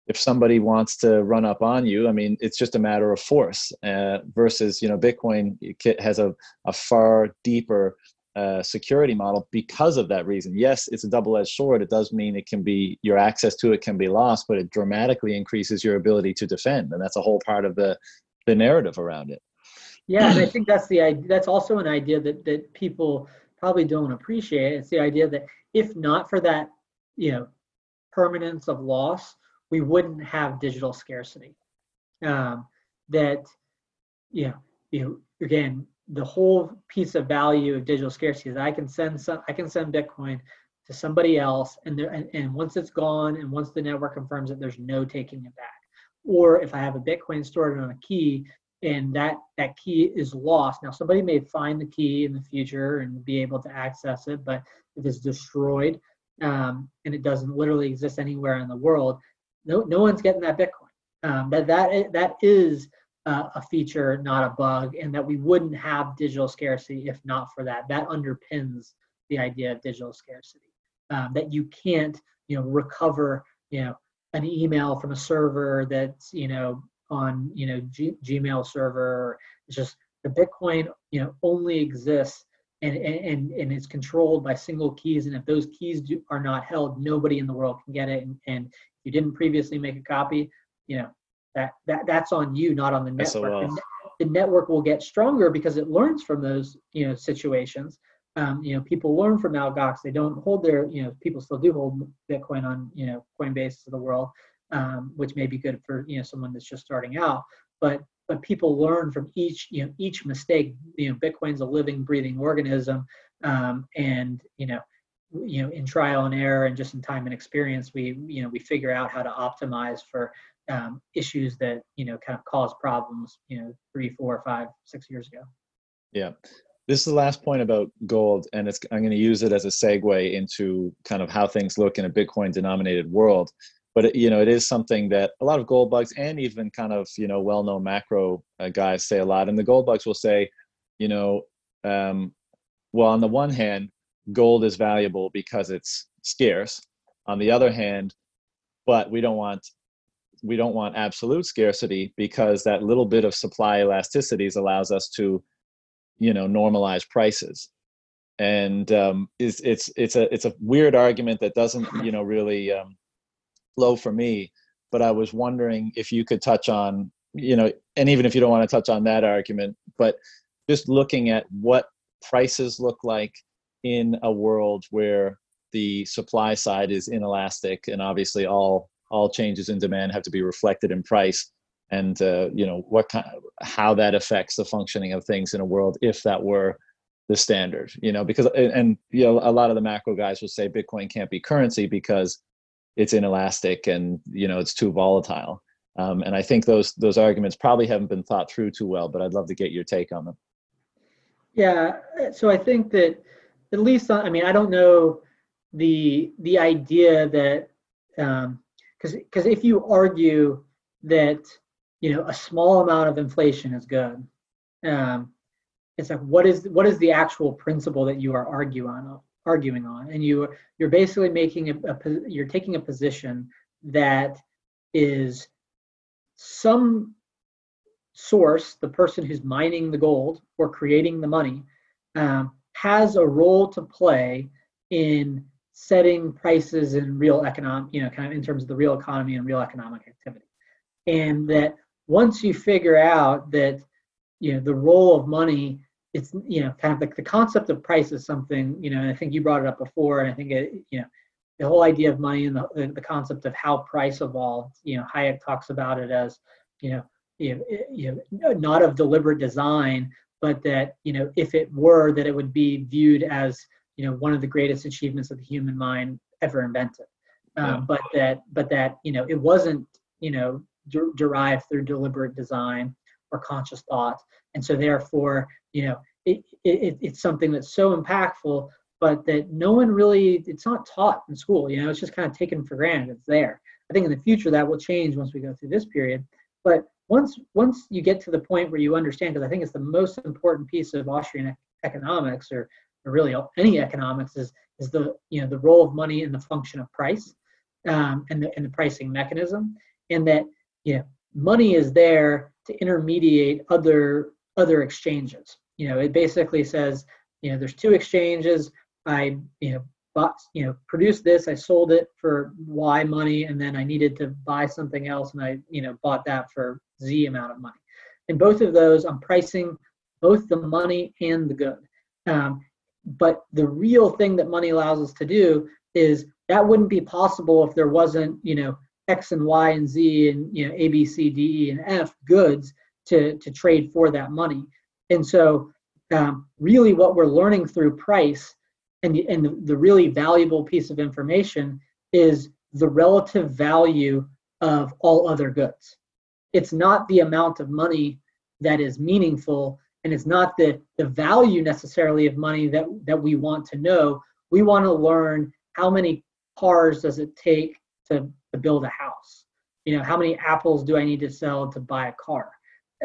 if somebody wants to run up on you i mean it's just a matter of force uh, versus you know bitcoin has a, a far deeper uh, security model because of that reason yes it's a double-edged sword it does mean it can be your access to it can be lost but it dramatically increases your ability to defend and that's a whole part of the the narrative around it yeah, and I think that's the that's also an idea that that people probably don't appreciate. It's the idea that if not for that, you know, permanence of loss, we wouldn't have digital scarcity. Um, that, you know, you know, again, the whole piece of value of digital scarcity is I can send some, I can send Bitcoin to somebody else, and there, and, and once it's gone, and once the network confirms it, there's no taking it back. Or if I have a Bitcoin stored on a key, and that that key is lost now somebody may find the key in the future and be able to access it but if it's destroyed um, and it doesn't literally exist anywhere in the world no no one's getting that bitcoin um, that that that is uh, a feature not a bug and that we wouldn't have digital scarcity if not for that that underpins the idea of digital scarcity um, that you can't you know recover you know an email from a server that's you know on you know G- Gmail server. It's just the Bitcoin you know only exists and and and it's controlled by single keys. And if those keys do, are not held, nobody in the world can get it. And, and if you didn't previously make a copy, you know that that that's on you, not on the network. The, the network will get stronger because it learns from those you know situations. Um, you know, people learn from Mt. Gox. They don't hold their, you know, people still do hold Bitcoin on, you know, Coinbase of the world, um, which may be good for you know someone that's just starting out. But but people learn from each you know each mistake. You know, Bitcoin's a living, breathing organism, um, and you know you know in trial and error and just in time and experience we you know we figure out how to optimize for um, issues that you know kind of cause problems you know three four five six years ago. Yeah. This is the last point about gold and it's i'm going to use it as a segue into kind of how things look in a bitcoin denominated world. But you know it is something that a lot of gold bugs and even kind of you know well-known macro uh, guys say a lot. And the gold bugs will say you know um, well on the one hand gold is valuable because it's scarce. On the other hand but we don't want we don't want absolute scarcity because that little bit of supply elasticities allows us to you know normalize prices and um, it's it's it's a it's a weird argument that doesn't you know really um, low for me. But I was wondering if you could touch on, you know, and even if you don't want to touch on that argument, but just looking at what prices look like in a world where the supply side is inelastic and obviously all all changes in demand have to be reflected in price and uh, you know what kind of, how that affects the functioning of things in a world if that were the standard you know because and you know a lot of the macro guys will say bitcoin can't be currency because it's inelastic and you know it's too volatile. Um, and i think those those arguments probably haven't been thought through too well but i'd love to get your take on them. Yeah so i think that at least i mean i don't know the the idea that um because because if you argue that you know a small amount of inflation is good um it's like what is what is the actual principle that you are arguing on arguing on? And you you're basically making a, a you're taking a position that is some source the person who's mining the gold or creating the money um, has a role to play in setting prices in real economic you know kind of in terms of the real economy and real economic activity and that once you figure out that you know the role of money it's you know kind of like the concept of price is something you know and i think you brought it up before and i think it you know the whole idea of money and the, the concept of how price evolved you know hayek talks about it as you know you know, you know not of deliberate design but that you know if it were that it would be viewed as you know one of the greatest achievements of the human mind ever invented. Um, but that but that you know it wasn't you know de- derived through deliberate design or conscious thought. And so therefore you know it, it, it's something that's so impactful but that no one really it's not taught in school you know it's just kind of taken for granted it's there. I think in the future that will change once we go through this period. But once once you get to the point where you understand because i think it's the most important piece of austrian economics or, or really any economics is is the you know the role of money in the function of price um, and the and the pricing mechanism and that you know money is there to intermediate other other exchanges. You know, it basically says, you know, there's two exchanges. I, you know, bought, you know, produced this, I sold it for Y money, and then I needed to buy something else, and I, you know, bought that for Z amount of money. And both of those, I'm pricing both the money and the good. Um, but the real thing that money allows us to do is that wouldn't be possible if there wasn't, you know, X and Y and Z and you know A, B, C, D, E, and F goods to, to trade for that money. And so, um, really, what we're learning through price and, the, and the, the really valuable piece of information is the relative value of all other goods. It's not the amount of money that is meaningful, and it's not the, the value necessarily of money that, that we want to know. We want to learn how many cars does it take to, to build a house? You know, how many apples do I need to sell to buy a car?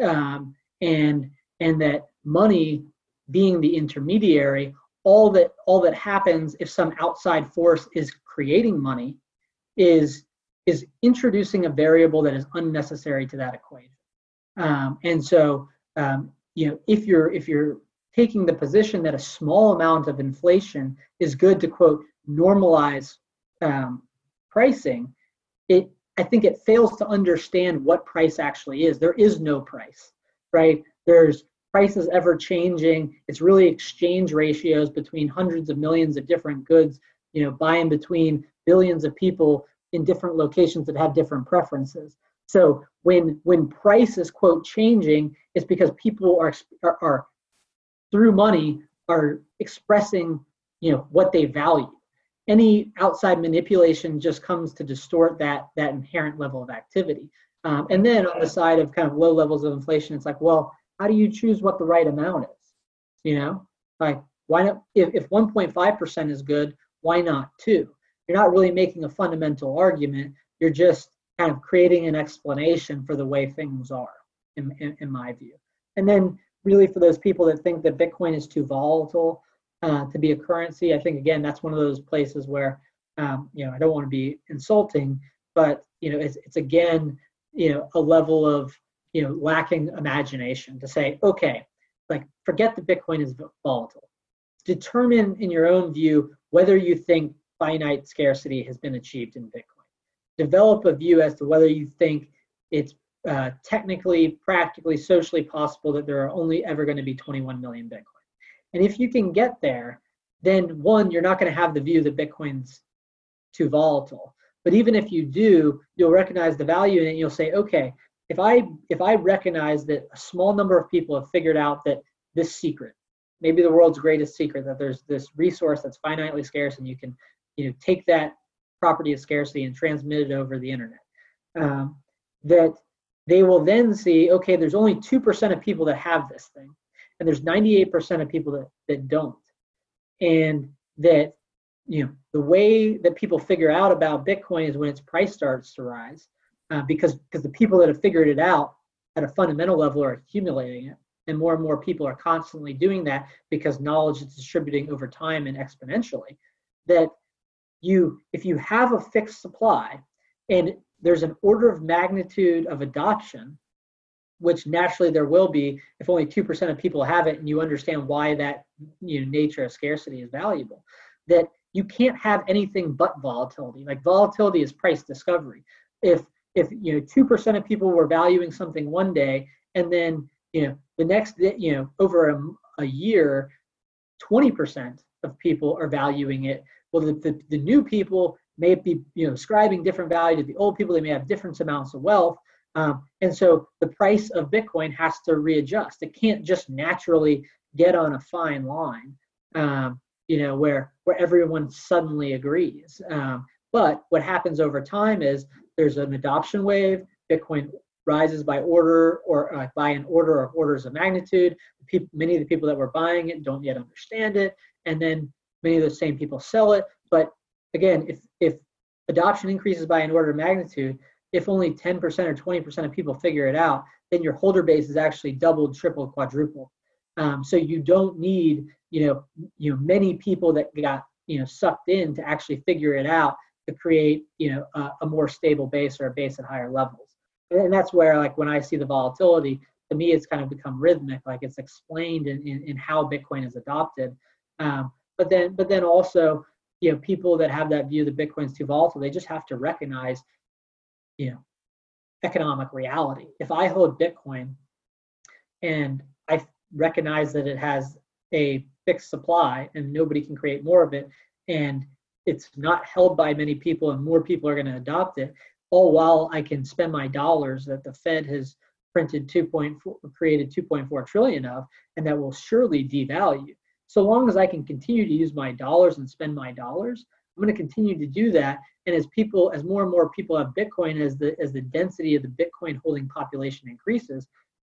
um, and and that money being the intermediary all that all that happens if some outside force is creating money is is introducing a variable that is unnecessary to that equation um, and so um, you know if you're if you're taking the position that a small amount of inflation is good to quote normalize um, pricing it I think it fails to understand what price actually is. There is no price, right? There's prices ever changing. It's really exchange ratios between hundreds of millions of different goods, you know, buying between billions of people in different locations that have different preferences. So when when price is quote changing, it's because people are are, are through money are expressing you know what they value any outside manipulation just comes to distort that that inherent level of activity. Um, and then on the side of kind of low levels of inflation, it's like, well, how do you choose what the right amount is? You know, like why not? If, if 1.5% is good, why not two? You're not really making a fundamental argument. You're just kind of creating an explanation for the way things are, in, in, in my view. And then really for those people that think that Bitcoin is too volatile, uh, to be a currency. I think again that's one of those places where um, you know I don't want to be insulting, but you know it's it's again you know a level of you know lacking imagination to say okay like forget that Bitcoin is volatile. Determine in your own view whether you think finite scarcity has been achieved in Bitcoin. Develop a view as to whether you think it's uh, technically, practically, socially possible that there are only ever going to be 21 million Bitcoin. And if you can get there, then one, you're not going to have the view that Bitcoin's too volatile. But even if you do, you'll recognize the value in it. And you'll say, okay, if I if I recognize that a small number of people have figured out that this secret, maybe the world's greatest secret that there's this resource that's finitely scarce and you can you know take that property of scarcity and transmit it over the internet. Um, that they will then see okay there's only 2% of people that have this thing and there's 98% of people that, that don't. And that you know the way that people figure out about bitcoin is when its price starts to rise uh, because because the people that have figured it out at a fundamental level are accumulating it and more and more people are constantly doing that because knowledge is distributing over time and exponentially that you if you have a fixed supply and there's an order of magnitude of adoption which naturally there will be if only 2% of people have it and you understand why that you know nature of scarcity is valuable that you can't have anything but volatility. Like volatility is price discovery. If if you know 2% of people were valuing something one day and then you know the next you know over a, a year 20% of people are valuing it well the, the, the new people may be you know ascribing different value to the old people. They may have different amounts of wealth. Um, and so the price of bitcoin has to readjust. It can't just naturally get on a fine line um, you know where where everyone suddenly agrees. Um, but what happens over time is there's an adoption wave. Bitcoin rises by order or uh, by an order of orders of magnitude. People, many of the people that were buying it don't yet understand it, and then many of the same people sell it. But again, if if adoption increases by an order of magnitude, if only 10% or 20% of people figure it out, then your holder base is actually doubled, tripled, quadrupled. Um, so you don't need you know you know many people that got you know sucked in to actually figure it out to create you know a, a, more stable base or a base at higher levels and that's where like when i see the volatility to me it's kind of become rhythmic like it's explained in, in, in how bitcoin is adopted um, but then but then also you know people that have that view that bitcoin's too volatile they just have to recognize you know economic reality. If i hold bitcoin and i recognize that it has a fixed supply and nobody can create more of it and it's not held by many people and more people are going to adopt it all while i can spend my dollars that the fed has printed 2.4 created 2.4 trillion of and that will surely devalue so long as i can continue to use my dollars and spend my dollars i'm going to continue to do that and as people as more and more people have bitcoin as the as the density of the bitcoin holding population increases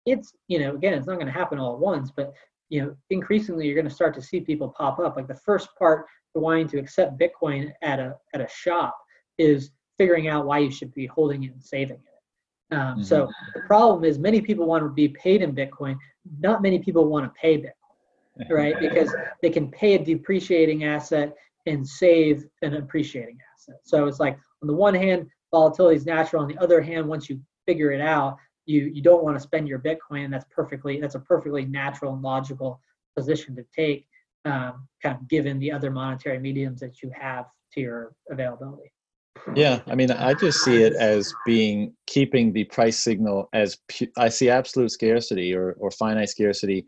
it's you know again it's not going to happen all at once but you know increasingly you're going to start to see people pop up like the first part wanting to accept Bitcoin at a at a shop is figuring out why you should be holding it and saving it. Um, mm-hmm. So the problem is many people want to be paid in Bitcoin. Not many people want to pay Bitcoin, right? because they can pay a depreciating asset and save an appreciating asset. So it's like on the one hand, volatility is natural. On the other hand, once you figure it out, you you don't want to spend your Bitcoin. That's perfectly that's a perfectly natural and logical position to take um, kind of given the other monetary mediums that you have to your availability. Yeah, I mean, I just see it as being keeping the price signal as pu- I see absolute scarcity or, or finite scarcity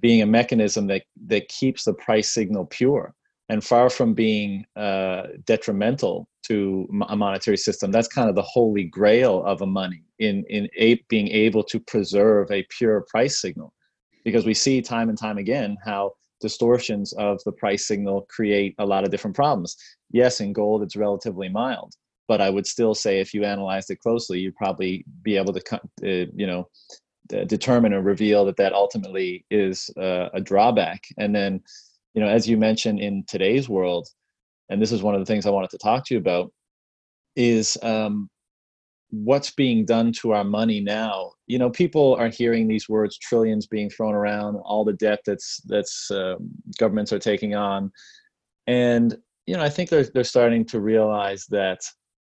being a mechanism that, that keeps the price signal pure and far from being uh, detrimental to a monetary system. That's kind of the holy grail of a money in in a, being able to preserve a pure price signal, because we see time and time again how distortions of the price signal create a lot of different problems. Yes, in gold, it's relatively mild, but I would still say if you analyzed it closely, you'd probably be able to, uh, you know, determine or reveal that that ultimately is uh, a drawback. And then, you know, as you mentioned in today's world, and this is one of the things I wanted to talk to you about, is um, what's being done to our money now you know people are hearing these words trillions being thrown around all the debt that's that's uh, governments are taking on and you know i think they're they're starting to realize that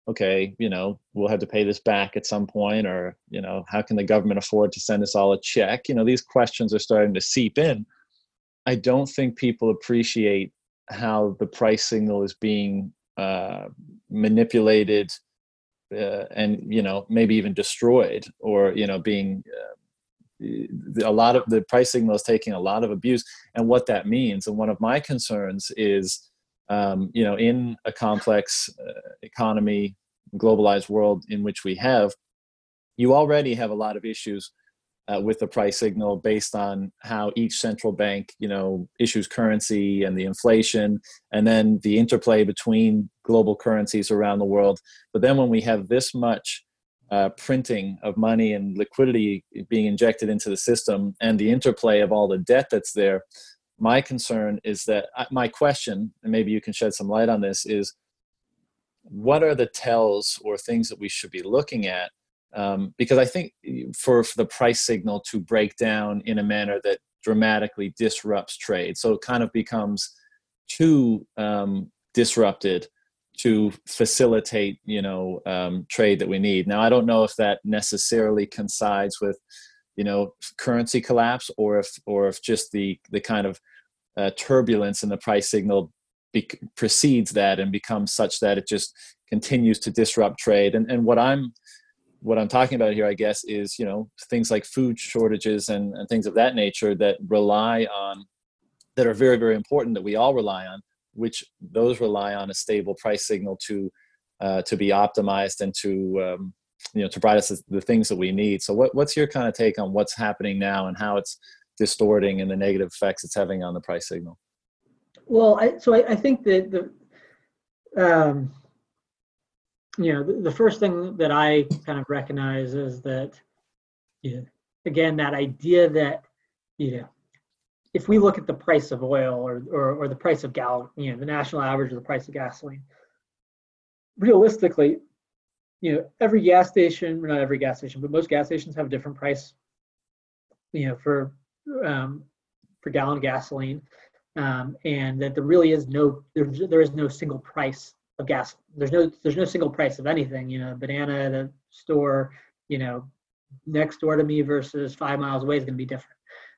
okay you know we'll have to pay this back at some point or you know how can the government afford to send us all a check? You know these questions are starting to seep in. I don't think people appreciate how the price signal is being uh, manipulated uh, and you know maybe even destroyed or you know being uh, a lot of the price signal is taking a lot of abuse. And what that means and one of my concerns is um, you know in a complex uh, economy globalized world in which we have you already have a lot of issues uh, with the price signal based on how each central bank, you know, issues currency and the inflation, and then the interplay between global currencies around the world. But then when we have this much uh, printing of money and liquidity being injected into the system, and the interplay of all the debt that's there, my concern is that uh, my question, and maybe you can shed some light on this, is what are the tells or things that we should be looking at um, because I think for, for the price signal to break down in a manner that dramatically disrupts trade, so it kind of becomes too um, disrupted to facilitate you know um, trade that we need. Now I don't know if that necessarily coincides with you know currency collapse or if or if just the the kind of uh, turbulence in the price signal be- precedes that and becomes such that it just continues to disrupt trade. And and what I'm what I'm talking about here, I guess, is you know things like food shortages and, and things of that nature that rely on that are very very important that we all rely on, which those rely on a stable price signal to uh, to be optimized and to um, you know to provide us the things that we need. So what, what's your kind of take on what's happening now and how it's distorting and the negative effects it's having on the price signal? Well, I, so I, I think that the um, you know, the, the, first thing that I kind of recognize is that, you know, again, that idea that, you know, if we look at the price of oil or, or, or the price of gal, you know, the national average of the price of gasoline, realistically, you know, every gas station, not every gas station, but most gas stations have a different price, you know, for um, for gallon gasoline, um, and that there really is no there, there is no single price of gas. There's no there's no single price of anything. You know, banana at a store, you know, next door to me versus five miles away is going to be different.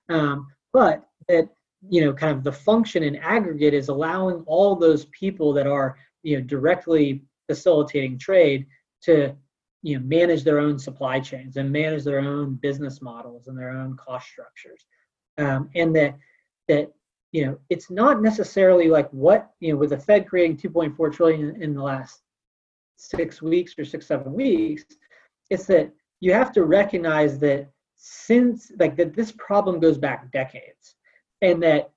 Um, but that you know, kind of the function in aggregate is allowing all those people that are you know directly facilitating trade to you know manage their own supply chains and manage their own business models and their own cost structures. Um, and that that you know, it's not necessarily like what, you know, with the Fed creating 2.4 trillion in the last six weeks or six, seven weeks, it's that you have to recognize that since like that this problem goes back decades and that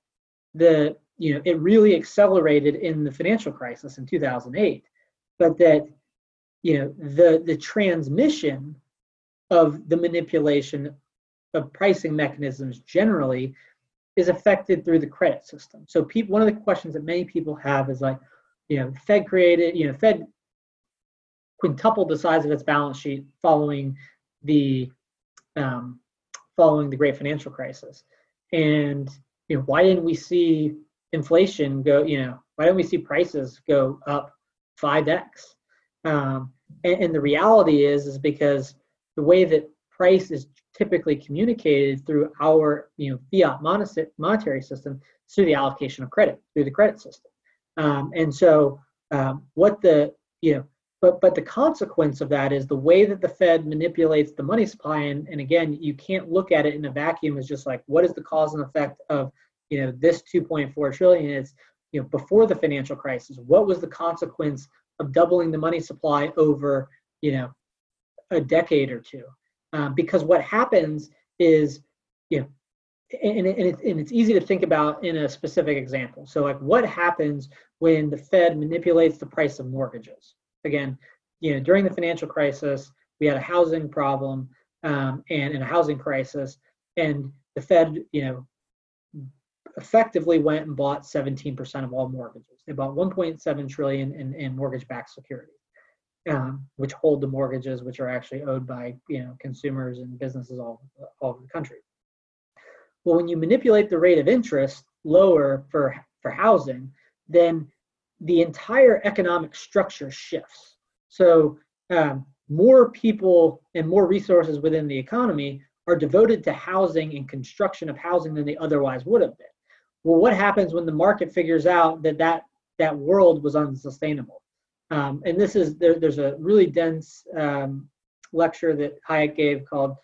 the you know it really accelerated in the financial crisis in 2008 but that you know the the transmission of the manipulation of pricing mechanisms generally is affected through the credit system. So people, one of the questions that many people have is like, you know, Fed created, you know, Fed quintupled the size of its balance sheet following the um, following the great financial crisis. And you know, why didn't we see inflation go, you know, why didn't we see prices go up 5x? Um, and, and the reality is, is because the way that price is typically communicated through our you know fiat monetary system through the allocation of credit through the credit system. Um, and so um, what the you know but but the consequence of that is the way that the fed manipulates the money supply and, and again you can't look at it in a vacuum as just like what is the cause and effect of you know this 2.4 trillion? It's you know before the financial crisis what was the consequence of doubling the money supply over you know a decade or two um, because what happens is, you know, and, and, it, and it's easy to think about in a specific example. So, like, what happens when the Fed manipulates the price of mortgages? Again, you know, during the financial crisis, we had a housing problem um, and, and a housing crisis, and the Fed, you know, effectively went and bought 17% of all mortgages. They bought 1.7 trillion in, in mortgage-backed securities um, which hold the mortgages, which are actually owed by you know consumers and businesses all, all over the country. Well, when you manipulate the rate of interest lower for for housing, then the entire economic structure shifts. So um, more people and more resources within the economy are devoted to housing and construction of housing than they otherwise would have been. Well, what happens when the market figures out that that, that world was unsustainable? Um, and this is there, there's a really dense um, lecture that Hayek gave called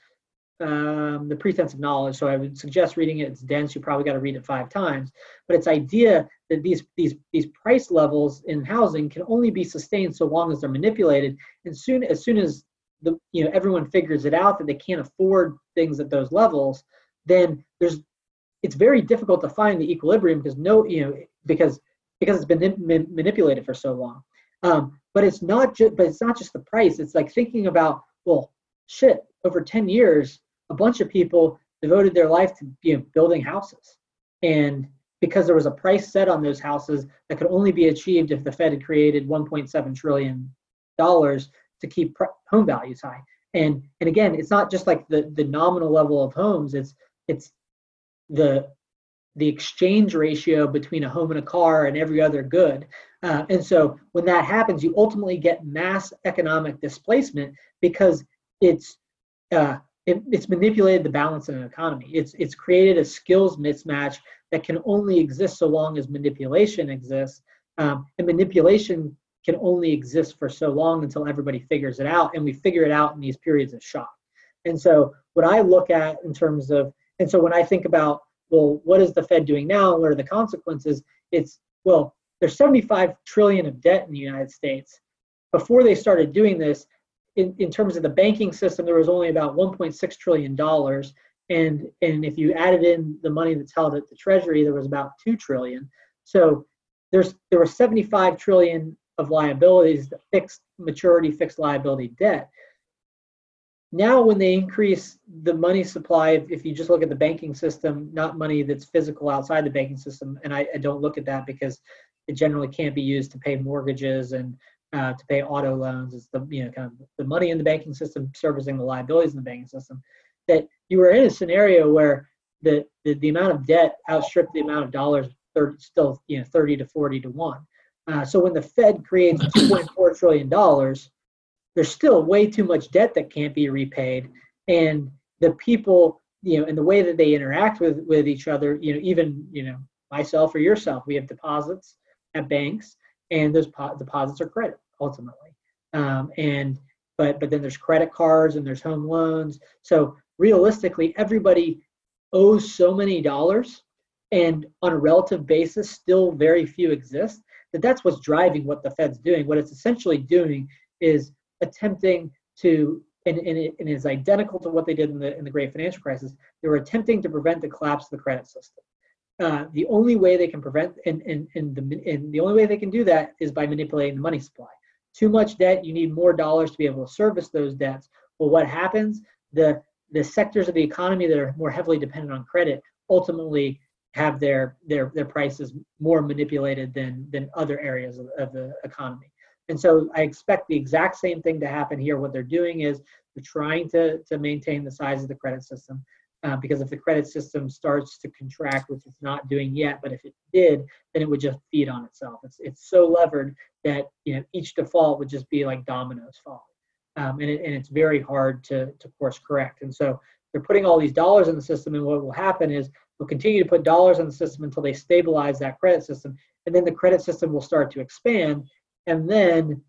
um, The Pretense of Knowledge. So I would suggest reading it. It's dense. You probably got to read it five times. But it's idea that these these these price levels in housing can only be sustained so long as they're manipulated. And soon as soon as the you know everyone figures it out that they can't afford things at those levels, then there's it's very difficult to find the equilibrium because no you know because because it's been manipulated for so long. Um, but it's not just but it's not just the price. It's like thinking about well shit over 10 years a bunch of people devoted their life to you know, building houses and because there was a price set on those houses that could only be achieved if the Fed had created 1.7 trillion dollars to keep home values high. And and again, it's not just like the the nominal level of homes. It's it's the the exchange ratio between a home and a car and every other good. Uh, and so when that happens, you ultimately get mass economic displacement because it's uh, it, it's manipulated the balance in an economy. It's it's created a skills mismatch that can only exist so long as manipulation exists. Um, and manipulation can only exist for so long until everybody figures it out, and we figure it out in these periods of shock. And so, what I look at in terms of, and so when I think about, well, what is the Fed doing now? What are the consequences? It's well, there's 75 trillion of debt in the United States. Before they started doing this, in, in terms of the banking system, there was only about 1.6 trillion dollars, and and if you added in the money that's held at the Treasury, there was about two trillion. So there's there were 75 trillion of liabilities, fixed maturity, fixed liability debt. Now, when they increase the money supply, if, you just look at the banking system, not money that's physical outside the banking system, and I, I don't look at that because it generally can't be used to pay mortgages and uh, to pay auto loans. It's the you know kind of the money in the banking system servicing the liabilities in the banking system. That you were in a scenario where the the, the amount of debt outstripped the amount of dollars, 30, still you know 30 to 40 to one. Uh, so when the Fed creates 2.4 trillion dollars, there's still way too much debt that can't be repaid, and the people, you know, and the way that they interact with with each other, you know, even you know myself or yourself, we have deposits at banks, and those po- deposits are credit ultimately, um, and but but then there's credit cards and there's home loans. So realistically, everybody owes so many dollars, and on a relative basis, still very few exist that that's what's driving what the Fed's doing. What it's essentially doing is attempting to, and, and, and is identical to what they did in the, in the Great Financial Crisis, they were attempting to prevent the collapse of the credit system. Uh, the only way they can prevent, and, and, and, the, and the only way they can do that is by manipulating the money supply. Too much debt, you need more dollars to be able to service those debts. Well, what happens? The, the sectors of the economy that are more heavily dependent on credit ultimately have their their their prices more manipulated than than other areas of, of, the economy. And so I expect the exact same thing to happen here. What they're doing is they're trying to to maintain the size of the credit system. Uh, because if the credit system starts to contract, which it's not doing yet, but if it did, then it would just feed on itself. It's it's so levered that you know each default would just be like dominoes falling, um, and it, and it's very hard to to course correct. And so they're putting all these dollars in the system, and what will happen is they'll continue to put dollars in the system until they stabilize that credit system. And then the credit system will start to expand. And then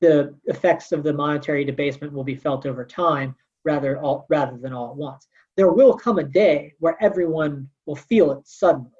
the effects of the monetary debasement will be felt over time rather, all, rather than all at once. There will come a day where everyone will feel it suddenly.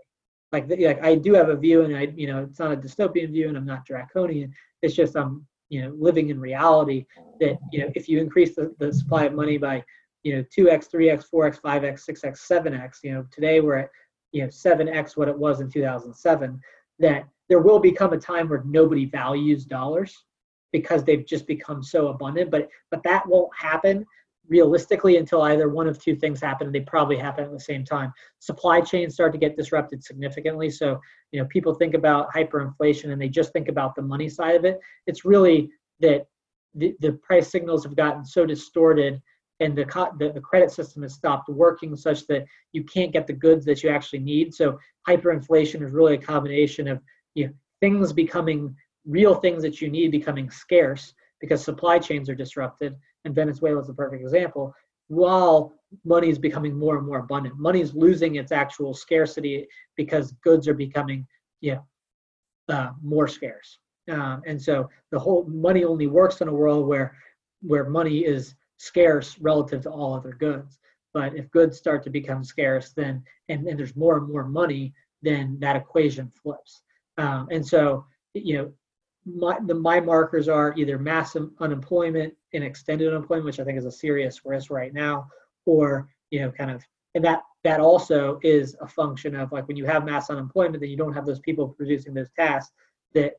Like, like I do have a view, and I, you know, it's not a dystopian view, and I'm not draconian. It's just I'm, you know, living in reality. That you know, if you increase the, the supply of money by you know 2x 3x 4x 5x 6x 7x you know today we're at you know 7x what it was in 2007 that there will become a time where nobody values dollars because they've just become so abundant but but that won't happen realistically until either one of two things happen and they probably happen at the same time supply chains start to get disrupted significantly so you know people think about hyperinflation and they just think about the money side of it it's really that the, the price signals have gotten so distorted and the, the, the credit system has stopped working such that you can't get the goods that you actually need. So hyperinflation is really a combination of you know, things becoming real things that you need becoming scarce because supply chains are disrupted. And Venezuela is a perfect example. While money is becoming more and more abundant, money is losing its actual scarcity because goods are becoming yeah, uh, more scarce. Um, and so the whole money only works in a world where where money is scarce relative to all other goods. But if goods start to become scarce, then and, and there's more and more money, then that equation flips. Um, and so, you know, my the my markers are either mass unemployment and extended unemployment, which I think is a serious risk right now, or you know, kind of, and that that also is a function of like when you have mass unemployment, then you don't have those people producing those tasks that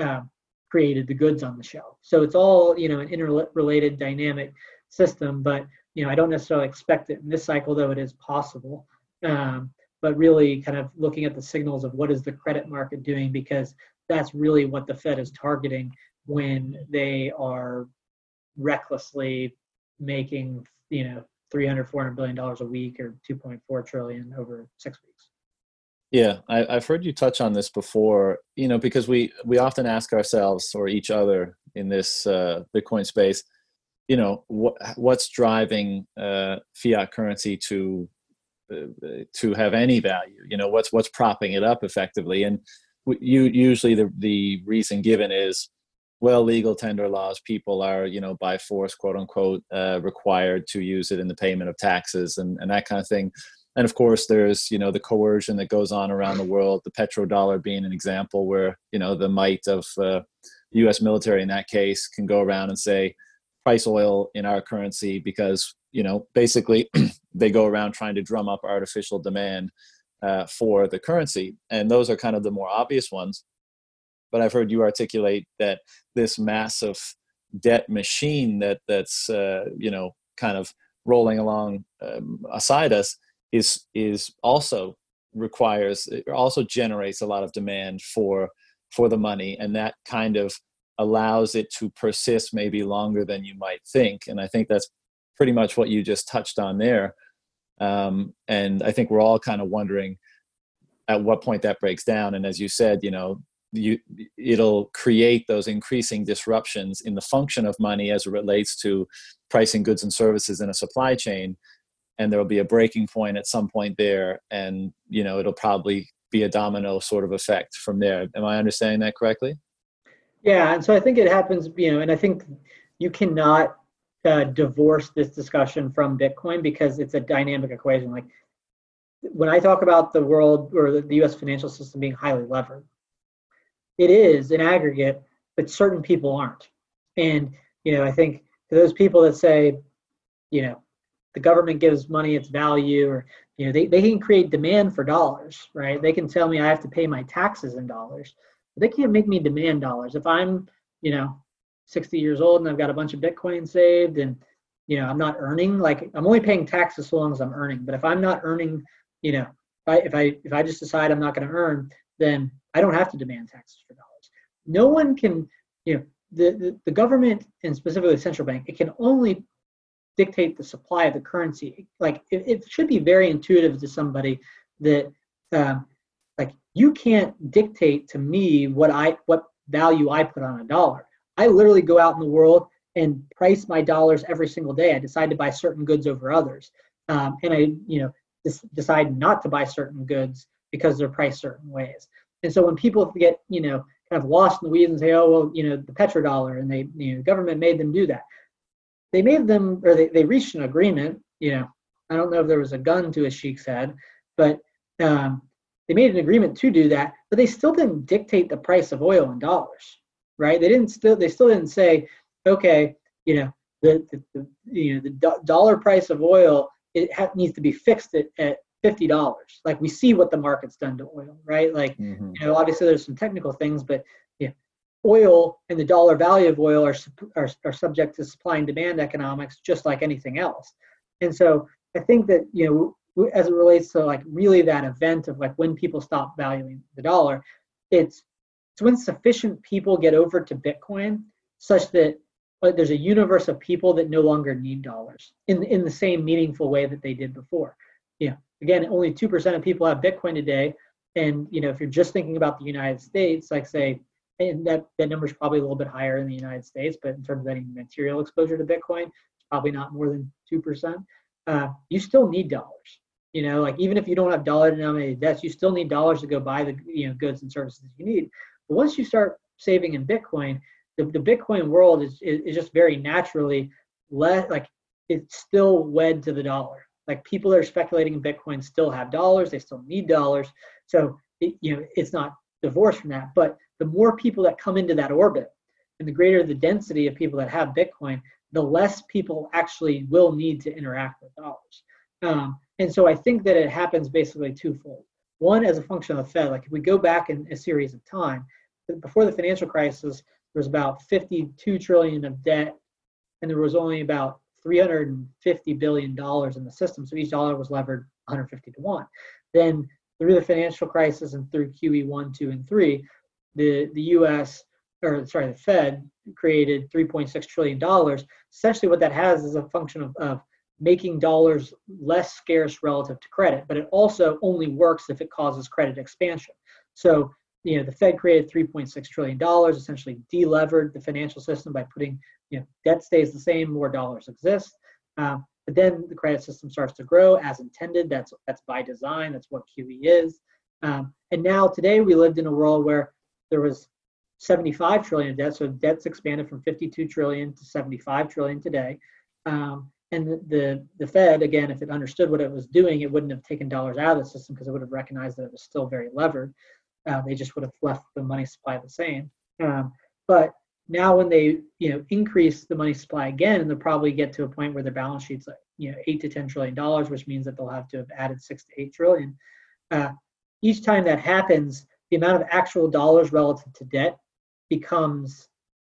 um, created the goods on the shelf. So it's all you know an interrelated dynamic system, but you know I don't necessarily expect it in this cycle, though it is possible. Um, but really kind of looking at the signals of what is the credit market doing because that's really what the Fed is targeting when they are recklessly making, you know, 300, 400 billion dollars a week or 2.4 trillion over six weeks. Yeah, I, have heard you touch on this before. You know, because we we often ask ourselves or each other in this uh, Bitcoin space, you know, what what's driving uh, fiat currency to to have any value? You know, what's what's propping it up effectively? And you usually the the reason given is well legal tender laws people are you know by force quote unquote uh, required to use it in the payment of taxes and, and that kind of thing and of course there's you know the coercion that goes on around the world the petrodollar being an example where you know the might of uh, the us military in that case can go around and say price oil in our currency because you know basically they go around trying to drum up artificial demand uh, for the currency. And those are kind of the more obvious ones. But I've heard you articulate that this massive debt machine that that's uh, you know kind of rolling along um, aside us is is also requires it also generates a lot of demand for for the money and that kind of allows it to persist maybe longer than you might think and i think that's pretty much what you just touched on there um, and I think we're all kind of wondering at what point that breaks down. And as you said, you know, you, it'll create those increasing disruptions in the function of money as it relates to pricing goods and services in a supply chain. And there will be a breaking point at some point there. And, you know, it'll probably be a domino sort of effect from there. Am I understanding that correctly? Yeah. And so I think it happens, you know, and I think you cannot uh, divorce this discussion from Bitcoin because it's a dynamic equation. Like when I talk about the world or the, U.S. financial system being highly levered, it is in aggregate, but certain people aren't. And you know, I think those people that say, you know, the government gives money its value, or you know, they, they can create demand for dollars, right? They can tell me I have to pay my taxes in dollars, but they can't make me demand dollars. If I'm, you know, 60 years old and I've got a bunch of Bitcoin saved and you know I'm not earning like I'm only paying taxes so long as I'm earning. But if I'm not earning, you know, if I if I, if I just decide I'm not going to earn, then I don't have to demand taxes for dollars. No one can, you know, the, the, the government and specifically the central bank, it can only dictate the supply of the currency. Like it, it should be very intuitive to somebody that um, like you can't dictate to me what I what value I put on a dollar. I literally go out in the world and price my dollars every single day. I decide to buy certain goods over others, um, and I, you know, decide not to buy certain goods because they're priced certain ways. And so when people get, you know, kind of lost in the weeds and say, oh, well, you know, the petrodollar, and they, you know, the government made them do that. They made them, or they, they reached an agreement. You know, I don't know if there was a gun to a sheik's head, but um, they made an agreement to do that. But they still didn't dictate the price of oil in dollars right? They didn't still they still didn't say, okay, you know, the, the, the you know the do- dollar price of oil it ha- needs to be fixed at, at fifty dollars. Like we see what the market's done to oil, right? Like mm-hmm. you know, obviously there's some technical things, but yeah, oil and the dollar value of oil are, are are subject to supply and demand economics, just like anything else. And so I think that you know, as it relates to like really that event of like when people stop valuing the dollar, it's it's when sufficient people get over to Bitcoin such that there's a universe of people that no longer need dollars in, in the same meaningful way that they did before. Know, again, only 2% of people have Bitcoin today. And, you know, if you're just thinking about the United States, like say, and that, that number is probably a little bit higher in the United States, but in terms of any material exposure to Bitcoin, it's probably not more than 2%. Uh, you still need dollars. You know, like even if you don't have dollar denominated debts, you still need dollars to go buy the you know goods and services you need. But once you start saving in Bitcoin, the, the Bitcoin world is, is, is just very naturally less like it's still wed to the dollar. Like people that are speculating in Bitcoin still have dollars, they still need dollars. So it, you know it's not divorced from that. But the more people that come into that orbit and the greater the density of people that have Bitcoin, the less people actually will need to interact with dollars. Um, and so I think that it happens basically twofold. One, as a function of the Fed, like if we go back in a series of time, before the financial crisis, there was about 52 trillion of debt, and there was only about 350 billion dollars in the system. So each dollar was levered 150 to one. Then through the financial crisis and through QE one, two, and three, the the U.S. or sorry, the Fed created 3.6 trillion dollars. Essentially, what that has is a function of, of making dollars less scarce relative to credit, but it also only works if it causes credit expansion. So, you know, the Fed created 3.6 trillion dollars, essentially delevered the financial system by putting, you know, debt stays the same, more dollars exist. Um, but then the credit system starts to grow as intended. That's that's by design. That's what QE is. Um, and now today we lived in a world where there was 75 trillion debt. So debt's expanded from 52 trillion to 75 trillion today. Um, and the, the Fed, again, if it understood what it was doing, it wouldn't have taken dollars out of the system because it would have recognized that it was still very levered. Uh, they just would have left the money supply the same. Um, but now when they you know increase the money supply again, they'll probably get to a point where their balance sheets like you know eight to ten trillion dollars, which means that they'll have to have added six to eight trillion. Uh, each time that happens, the amount of actual dollars relative to debt becomes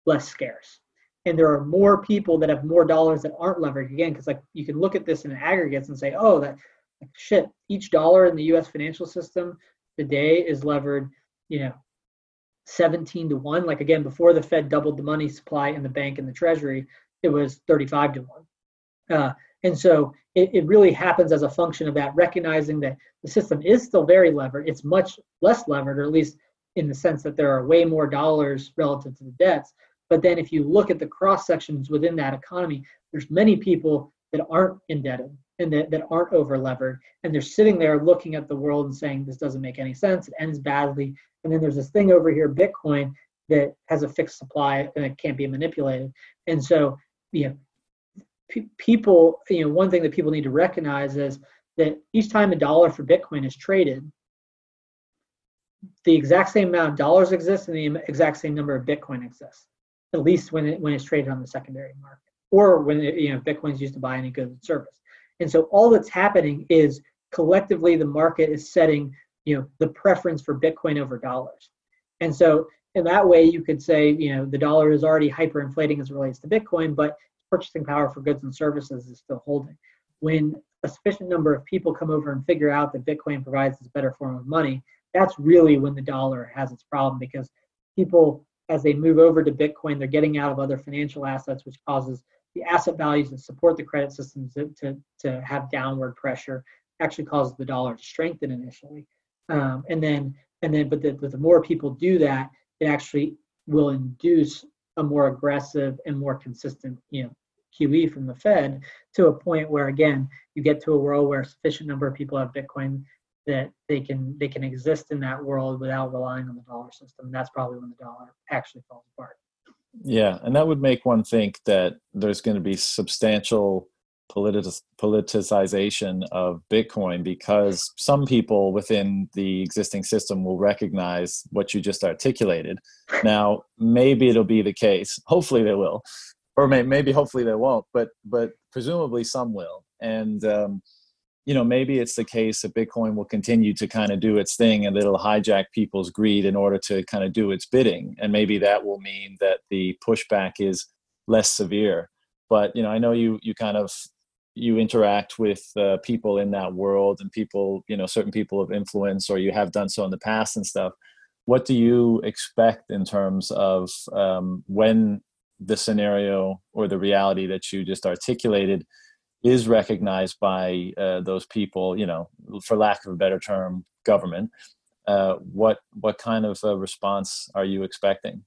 less scarce and there are more people that have more dollars that aren't leveraged again because like you can look at this in aggregates and say oh that shit each dollar in the us financial system today is levered you know 17 to 1 like again before the fed doubled the money supply in the bank and the treasury it was 35 to 1 uh, and so it, it really happens as a function of that recognizing that the system is still very levered. It's much less levered or at least in the sense that there are way more dollars relative to the debts. But then if you look at the cross sections within that economy, there's many people that aren't indebted and that, that aren't over levered. And they're sitting there looking at the world and saying, this doesn't make any sense. It ends badly. And then there's this thing over here, Bitcoin, that has a fixed supply and it can't be manipulated. And so, you know, p- people, you know, one thing that people need to recognize is that each time a dollar for Bitcoin is traded, the exact same amount of dollars exists and the exact same number of Bitcoin exists at least when it when it's traded on the secondary market or when it, you know Bitcoin's used to buy any good service. And so all that's happening is collectively the market is setting you know the preference for Bitcoin over dollars. And so in that way you could say you know the dollar is already hyperinflating as it relates to Bitcoin, but purchasing power for goods and services is still holding. When a sufficient number of people come over and figure out that Bitcoin provides this better form of money, that's really when the dollar has its problem because people as they move over to Bitcoin, they're getting out of other financial assets, which causes the asset values that support the credit systems to, to, to have downward pressure, actually causes the dollar to strengthen initially. Um, and then, and then, but the, the more people do that, it actually will induce a more aggressive and more consistent, you know, QE from the Fed to a point where again you get to a world where a sufficient number of people have Bitcoin that they can they can exist in that world without relying on the dollar system. And that's probably when the dollar actually falls apart. Yeah, and that would make one think that there's going to be substantial politic- politicization of Bitcoin because some people within the existing system will recognize what you just articulated. Now, maybe it'll be the case. Hopefully, they will, or may, maybe hopefully they won't. But but presumably some will, and um, you know maybe it's the case that bitcoin will continue to kind of do its thing and it'll hijack people's greed in order to kind of do its bidding. And maybe that will mean that the pushback is less severe. But you know i know you you kind of you interact with uh, people in that world and people you know certain people of influence or you have done so in the past and stuff. What do you expect in terms of um, when the scenario or the reality that you just articulated is recognized by uh, those people, you know, for lack of a better term, government. Uh, what what kind of a response are you expecting?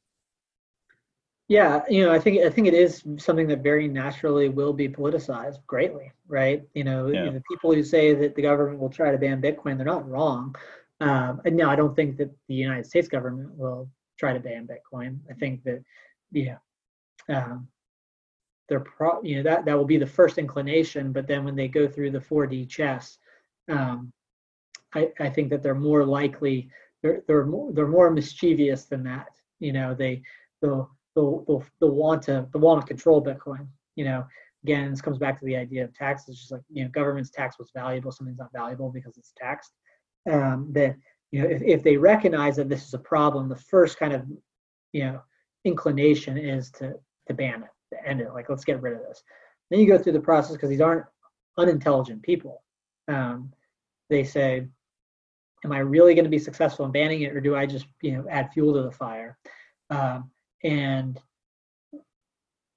Yeah, you know, I think I think it is something that very naturally will be politicized greatly, right? You know, yeah. the people who say that the government will try to ban Bitcoin, they're not wrong. Um, and no, I don't think that the United States government will try to ban Bitcoin. I think that, yeah, um, they're pro you know that that will be the first inclination but then when they go through the 4d chess um, I, I think that they're more likely they're they're more, they're more mischievous than that. You know, they they'll they'll they'll, they'll want to they want to control Bitcoin. You know, again, this comes back to the idea of taxes. Just like you know, government's tax was valuable, something's not valuable because it's taxed. Um, that you know, if, if they recognize that this is a problem, the first kind of you know inclination is to to ban it, to end it. Like let's get rid of this. Then you go through the process because these aren't unintelligent people. Um, they say, "Am I really going to be successful in banning it, or do I just you know add fuel to the fire?" Um, and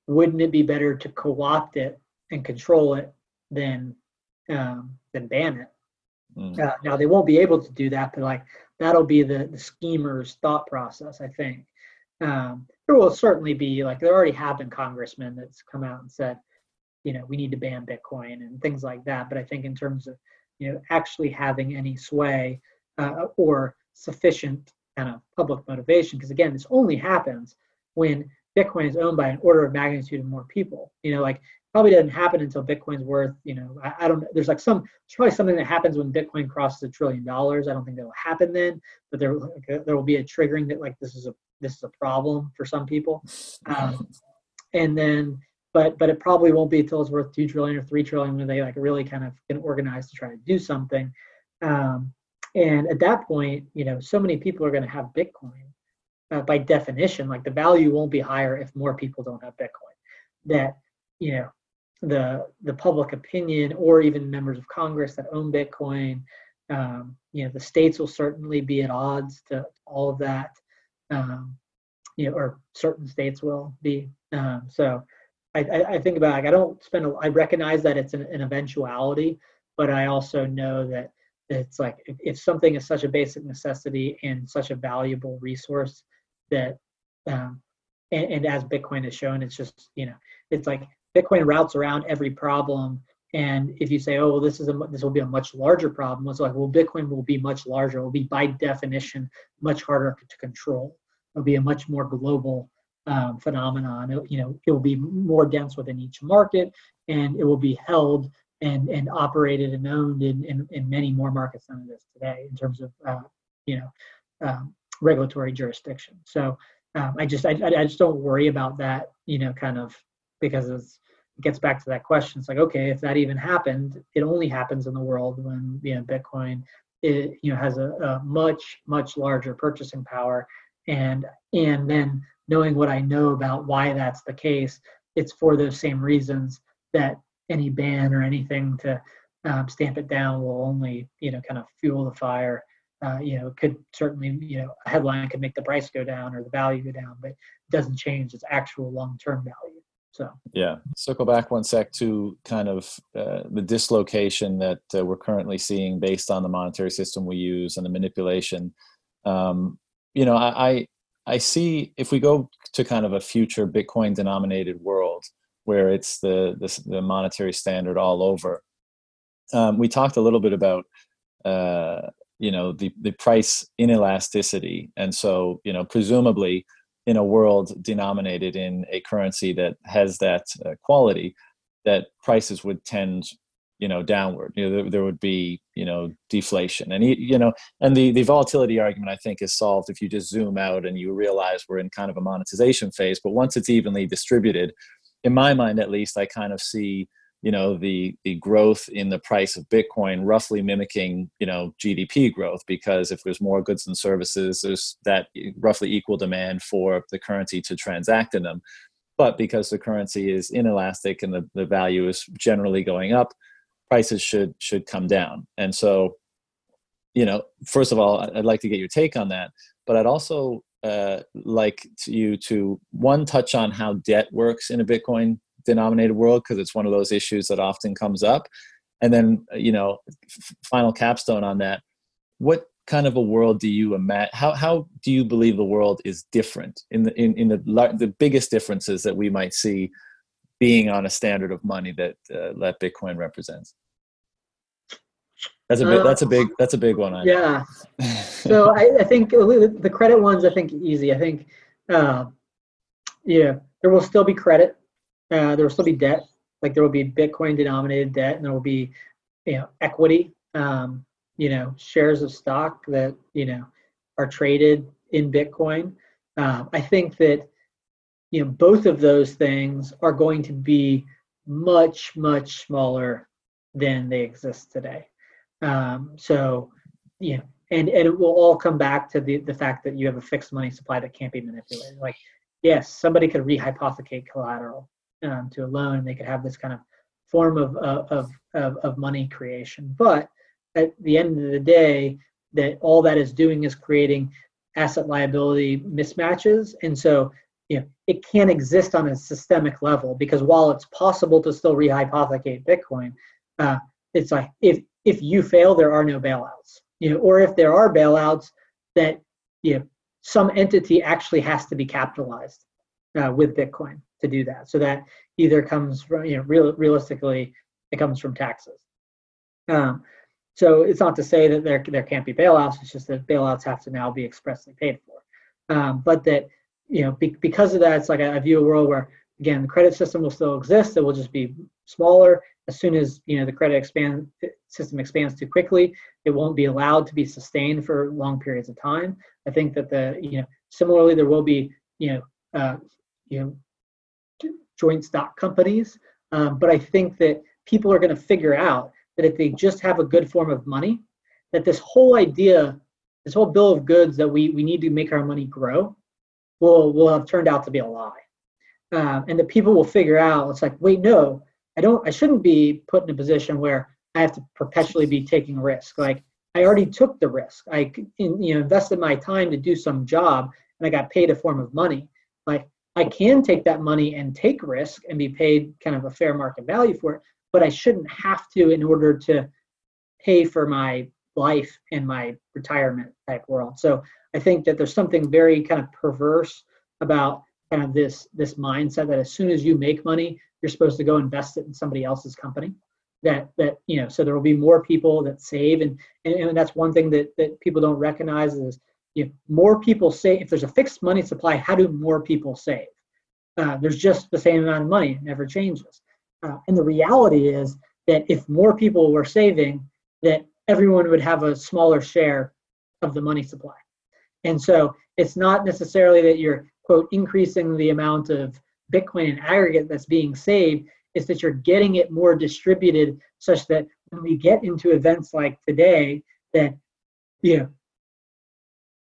wouldn't it be better to co-opt it and control it than um, than ban it? Mm. Uh, now they won't be able to do that, but like that'll be the the schemer's thought process, I think. Um, there will certainly be like there already have been congressmen that's come out and said, you know, we need to ban Bitcoin and things like that. But I think in terms of you know actually having any sway uh, or sufficient kind of public motivation, because again, this only happens when Bitcoin is owned by an order of magnitude of more people. You know, like probably doesn't happen until Bitcoin's worth, you know, I, I don't there's like some probably something that happens when Bitcoin crosses a trillion dollars. I don't think that'll happen then, but there there will be a triggering that like this is a this is a problem for some people. Um, and then but but it probably won't be until it's worth two trillion or three trillion when they like really kind of get organized to try to do something. Um, and at that point, you know, so many people are going to have Bitcoin uh, by definition. Like the value won't be higher if more people don't have Bitcoin. That you know the the public opinion or even members of Congress that own Bitcoin. Um, you know, the states will certainly be at odds to all of that. Um, you know, or certain states will be. Um, so I, I, think about like I don't spend. A, I recognize that it's an, an eventuality, but I also know that it's like if, if, something is such a basic necessity and such a valuable resource that um, and, and as Bitcoin has shown, it's just you know it's like Bitcoin routes around every problem. And if you say, oh, well, this is a this will be a much larger problem, it's like, well, Bitcoin will be much larger. It will be by definition much harder to control. It'll be a much more global um, phenomenon. It, you know, it will be more dense within each market, and it will be held and and operated and owned in in, in many more markets than it is today in terms of uh, you know um, regulatory jurisdiction. So um, I just I, I just don't worry about that. You know, kind of because it's it gets back to that question. It's like, okay, if that even happened, it only happens in the world when you know Bitcoin it you know has a, a much much larger purchasing power, and and then knowing what I know about why that's the case, it's for those same reasons that any ban or anything to um, stamp it down will only you know kind of fuel the fire. Uh, you know, could certainly you know a headline could make the price go down or the value go down, but it doesn't change its actual long-term value. So yeah, circle back one sec to kind of uh, the dislocation that uh, we're currently seeing based on the monetary system we use and the manipulation. Um, you know, I, I I see if we go to kind of a future Bitcoin denominated world where it's the the, the monetary standard all over. Um, we talked a little bit about uh, you know the the price inelasticity, and so you know presumably in a world denominated in a currency that has that uh, quality, that prices would tend, you know, downward. You know, there, there, would be, you know, deflation, and you know, and the the volatility argument I think is solved if you just zoom out and you realize we're in kind of a monetization phase. But once it's evenly distributed, in my mind at least, I kind of see you know the the growth in the price of bitcoin roughly mimicking you know gdp growth because if there's more goods and services there's that roughly equal demand for the currency to transact in them. But because the currency is inelastic and the, the value is generally going up prices should should come down. And so you know first of all i'd like to get your take on that but i'd also uh, like to you to one touch on how debt works in a bitcoin denominated world because it's one of those issues that often comes up. And then you know f- final capstone on that what kind of a world do you imagine how, how do you believe the world is different in the in, in the the biggest differences that we might see being on a standard of money that uh, that bitcoin represents? That's a big, uh, that's a big that's a big one I yeah. So I, I, think the credit ones i think easy. I think uh, yeah there will still be credit uh, there will still be debt. Like there will be Bitcoin denominated debt, and there will be, you know, equity. Um, you know, shares of stock that you know are traded in Bitcoin. Um, I think that you know both of those things are going to be much much smaller than they exist today. Um, so you know, and and it will all come back to the the fact that you have a fixed money supply that can't be manipulated. Like yes, somebody could rehypothecate collateral um, to a loan. They could have this kind of form of, of, of, of money creation. But at the end of the day, that all that is doing is creating asset liability mismatches. And so you know, it can't exist on a systemic level because while it's possible to still rehypothecate Bitcoin, uh, it's like if if you fail, there are no bailouts. You know, or if there are bailouts, that you know some entity actually has to be capitalized uh, with Bitcoin to do that. So that either comes from you know real, realistically it comes from taxes. Um, so it's not to say that there there can't be bailouts. It's just that bailouts have to now be expressly paid for. Um, but that you know be, because of that, it's like I, I view a world where again the credit system will still exist. It will just be smaller. As soon as you know the credit expand system expands too quickly, it won't be allowed to be sustained for long periods of time. I think that the you know similarly there will be you know uh, you know joint stock companies. Um, but I think that people are going to figure out that if they just have a good form of money, that this whole idea, this whole bill of goods that we, we need to make our money grow, will will have turned out to be a lie. Um, and the people will figure out it's like, wait, no, I don't, I shouldn't be put in a position where I have to perpetually be taking risk. Like I already took the risk. I you know invested my time to do some job, and I got paid a form of money. I can take that money and take risk and be paid kind of a fair market value for it, but I shouldn't have to in order to pay for my life and my retirement type world. So I think that there's something very kind of perverse about kind of this this mindset that as soon as you make money, you're supposed to go invest it in somebody else's company. That that you know, so there will be more people that save, and and, and that's one thing that that people don't recognize is if more people save, if there's a fixed money supply, how do more people save? Uh, there's just the same amount of money, it never changes. Uh, and the reality is that if more people were saving, that everyone would have a smaller share of the money supply. And so it's not necessarily that you're, quote, increasing the amount of Bitcoin in aggregate that's being saved, it's that you're getting it more distributed such that when we get into events like today, that you know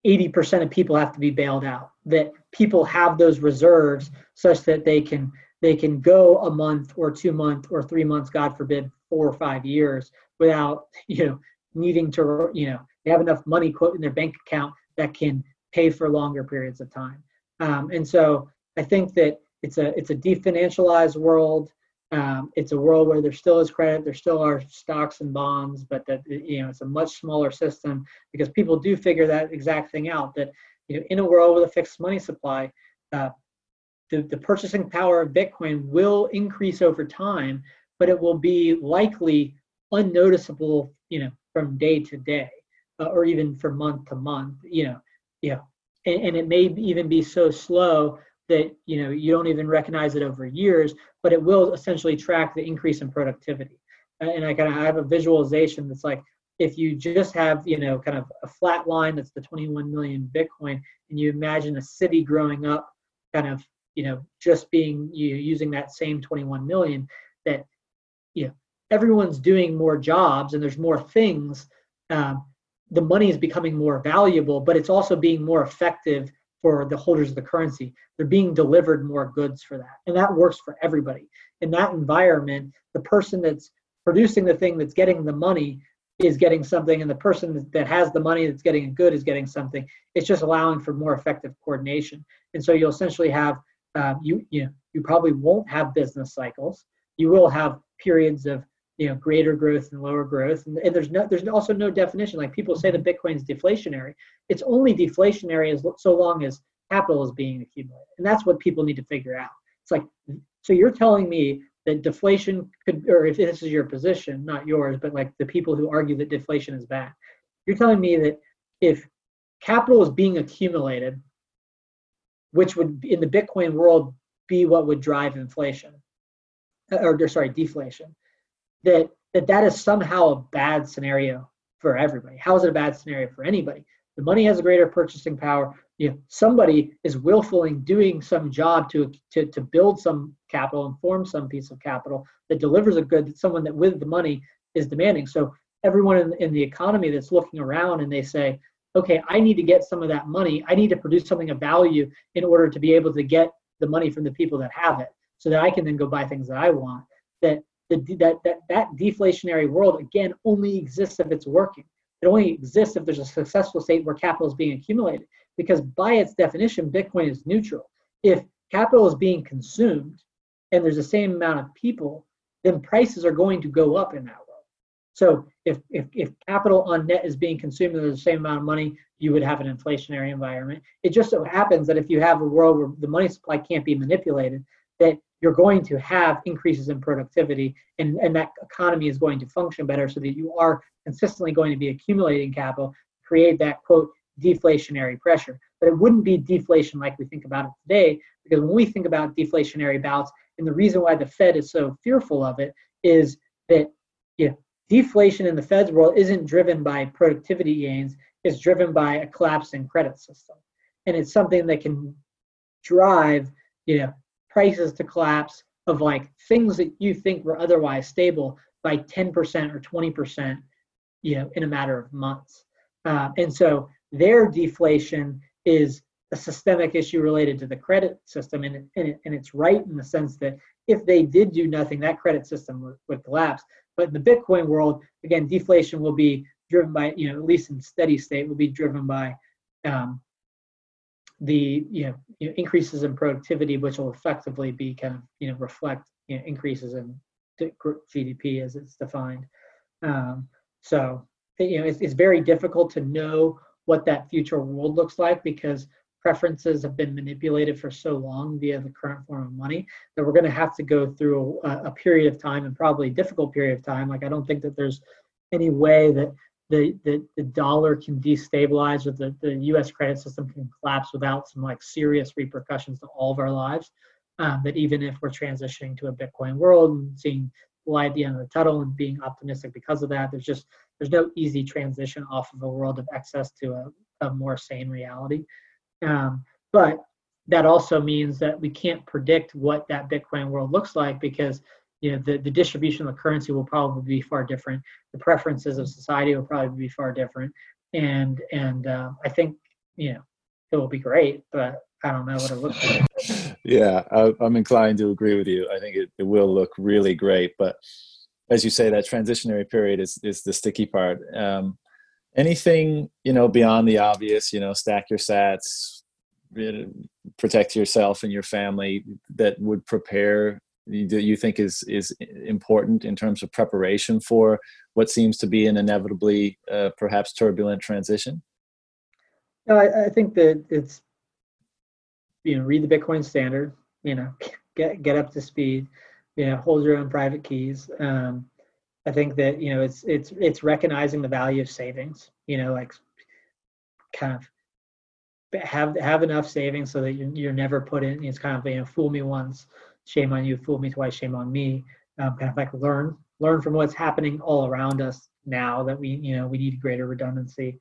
80% of people have to be bailed out that people have those reserves such that they can they can go a month or two months or three months god forbid four or five years without you know needing to you know they have enough money quote in their bank account that can pay for longer periods of time. Um, and so i think that it's a it's a definancialized world um, it's a world where there still is credit, there still are stocks and bonds, but that you know it's a much smaller system because people do figure that exact thing out. That you know in a world with a fixed money supply, uh, the the purchasing power of Bitcoin will increase over time, but it will be likely unnoticeable, you know, from day to day, uh, or even from month to month. You know, know, and, and it may even be so slow that you know you don't even recognize it over years, but it will essentially track the increase in productivity. And I kind of have a visualization that's like if you just have you know kind of a flat line that's the 21 million Bitcoin, and you imagine a city growing up, kind of you know just being you using that same 21 million, that you know everyone's doing more jobs and there's more things. Um, the money is becoming more valuable, but it's also being more effective for the holders of the currency. They're being delivered more goods for that. And that works for everybody. In that environment, the person that's producing the thing that's getting the money is getting something, and the person that has the money that's getting a good is getting something. It's just allowing for more effective coordination. And so you'll essentially have uh, you you know you probably won't have business cycles. You will have periods of you know greater growth and lower growth. And, and, there's no there's also no definition. Like people say that bitcoin's deflationary. It's only deflationary as so long as capital is being accumulated. And that's what people need to figure out. It's like so you're telling me that deflation could or if this is your position not yours but like the people who argue that deflation is bad you're telling me that if capital is being accumulated which would in the bitcoin world be what would drive inflation or sorry deflation that that that is somehow a bad scenario for everybody. How is it a bad scenario for anybody? the money has a greater purchasing power. You know, somebody is willfully doing some job to, to, to build some capital and form some piece of capital that delivers a good that someone that with the money is demanding. So everyone in, in the economy that's looking around and they say, okay, I need to get some of that money. I need to produce something of value in order to be able to get the money from the people that have it so that I can then go buy things that I want. That the, that, that, that deflationary world, again, only exists if it's working. It only exists if there's a successful state where capital is being accumulated. Because by its definition, Bitcoin is neutral. If capital is being consumed and there's the same amount of people, then prices are going to go up in that world. So if, if, if capital on net is being consumed and there's the same amount of money, you would have an inflationary environment. It just so happens that if you have a world where the money supply can't be manipulated, that you're going to have increases in productivity and, and that economy is going to function better so that you are consistently going to be accumulating capital, create that quote deflationary pressure. But it wouldn't be deflation like we think about it today, because when we think about deflationary bouts, and the reason why the Fed is so fearful of it is that you know, deflation in the Fed's world isn't driven by productivity gains, it's driven by a collapsing credit system. And it's something that can drive, you know, prices to collapse of like things that you think were otherwise stable by 10% or 20%, you know, in a matter of months. Uh, and so their deflation is a systemic issue related to the credit system, and, and, it, and it's right in the sense that if they did do nothing, that credit system would, would collapse. But in the Bitcoin world, again, deflation will be driven by, you know, at least in steady state, will be driven by um, the you know, you know, increases in productivity, which will effectively be kind of you know reflect you know, increases in GDP as it's defined. Um, so you know it's, it's very difficult to know what that future world looks like because preferences have been manipulated for so long via the current form of money that we're going to have to go through a, a period of time and probably a difficult period of time. Like I don't think that there's any way that the, the, the dollar can destabilize or the, the US credit system can collapse without some like serious repercussions to all of our lives. Um, that even if we're transitioning to a Bitcoin world and seeing light at the end of the tunnel and being optimistic because of that, there's just there's no easy transition off of a world of excess to a, a more sane reality. Um, but that also means that we can't predict what that Bitcoin world looks like because you know the, the distribution of the currency will probably be far different. The preferences of society will probably be far different. And and uh, i think you know it will be great but i don't know what it looks like. Yeah I, am inclined to agree with you. I think it, it will look really great but as you say that transitionary period is is the sticky part. Um, anything you know beyond the obvious you know stack your sats protect yourself and your family that would prepare that you think is is important in terms of preparation for what seems to be an inevitably uh, perhaps turbulent transition? No, I, I, think that it's you know read the Bitcoin standard, you know get get up to speed, you know hold your own private keys. Um, I think that you know it's it's it's recognizing the value of savings. You know, like kind of have have enough savings so that you're, you're never put in. It's kind of you know fool me once, shame on you, fool me twice, shame on me. Um, kind of like learn, learn from what's happening all around us now that we, you know, we need greater redundancy.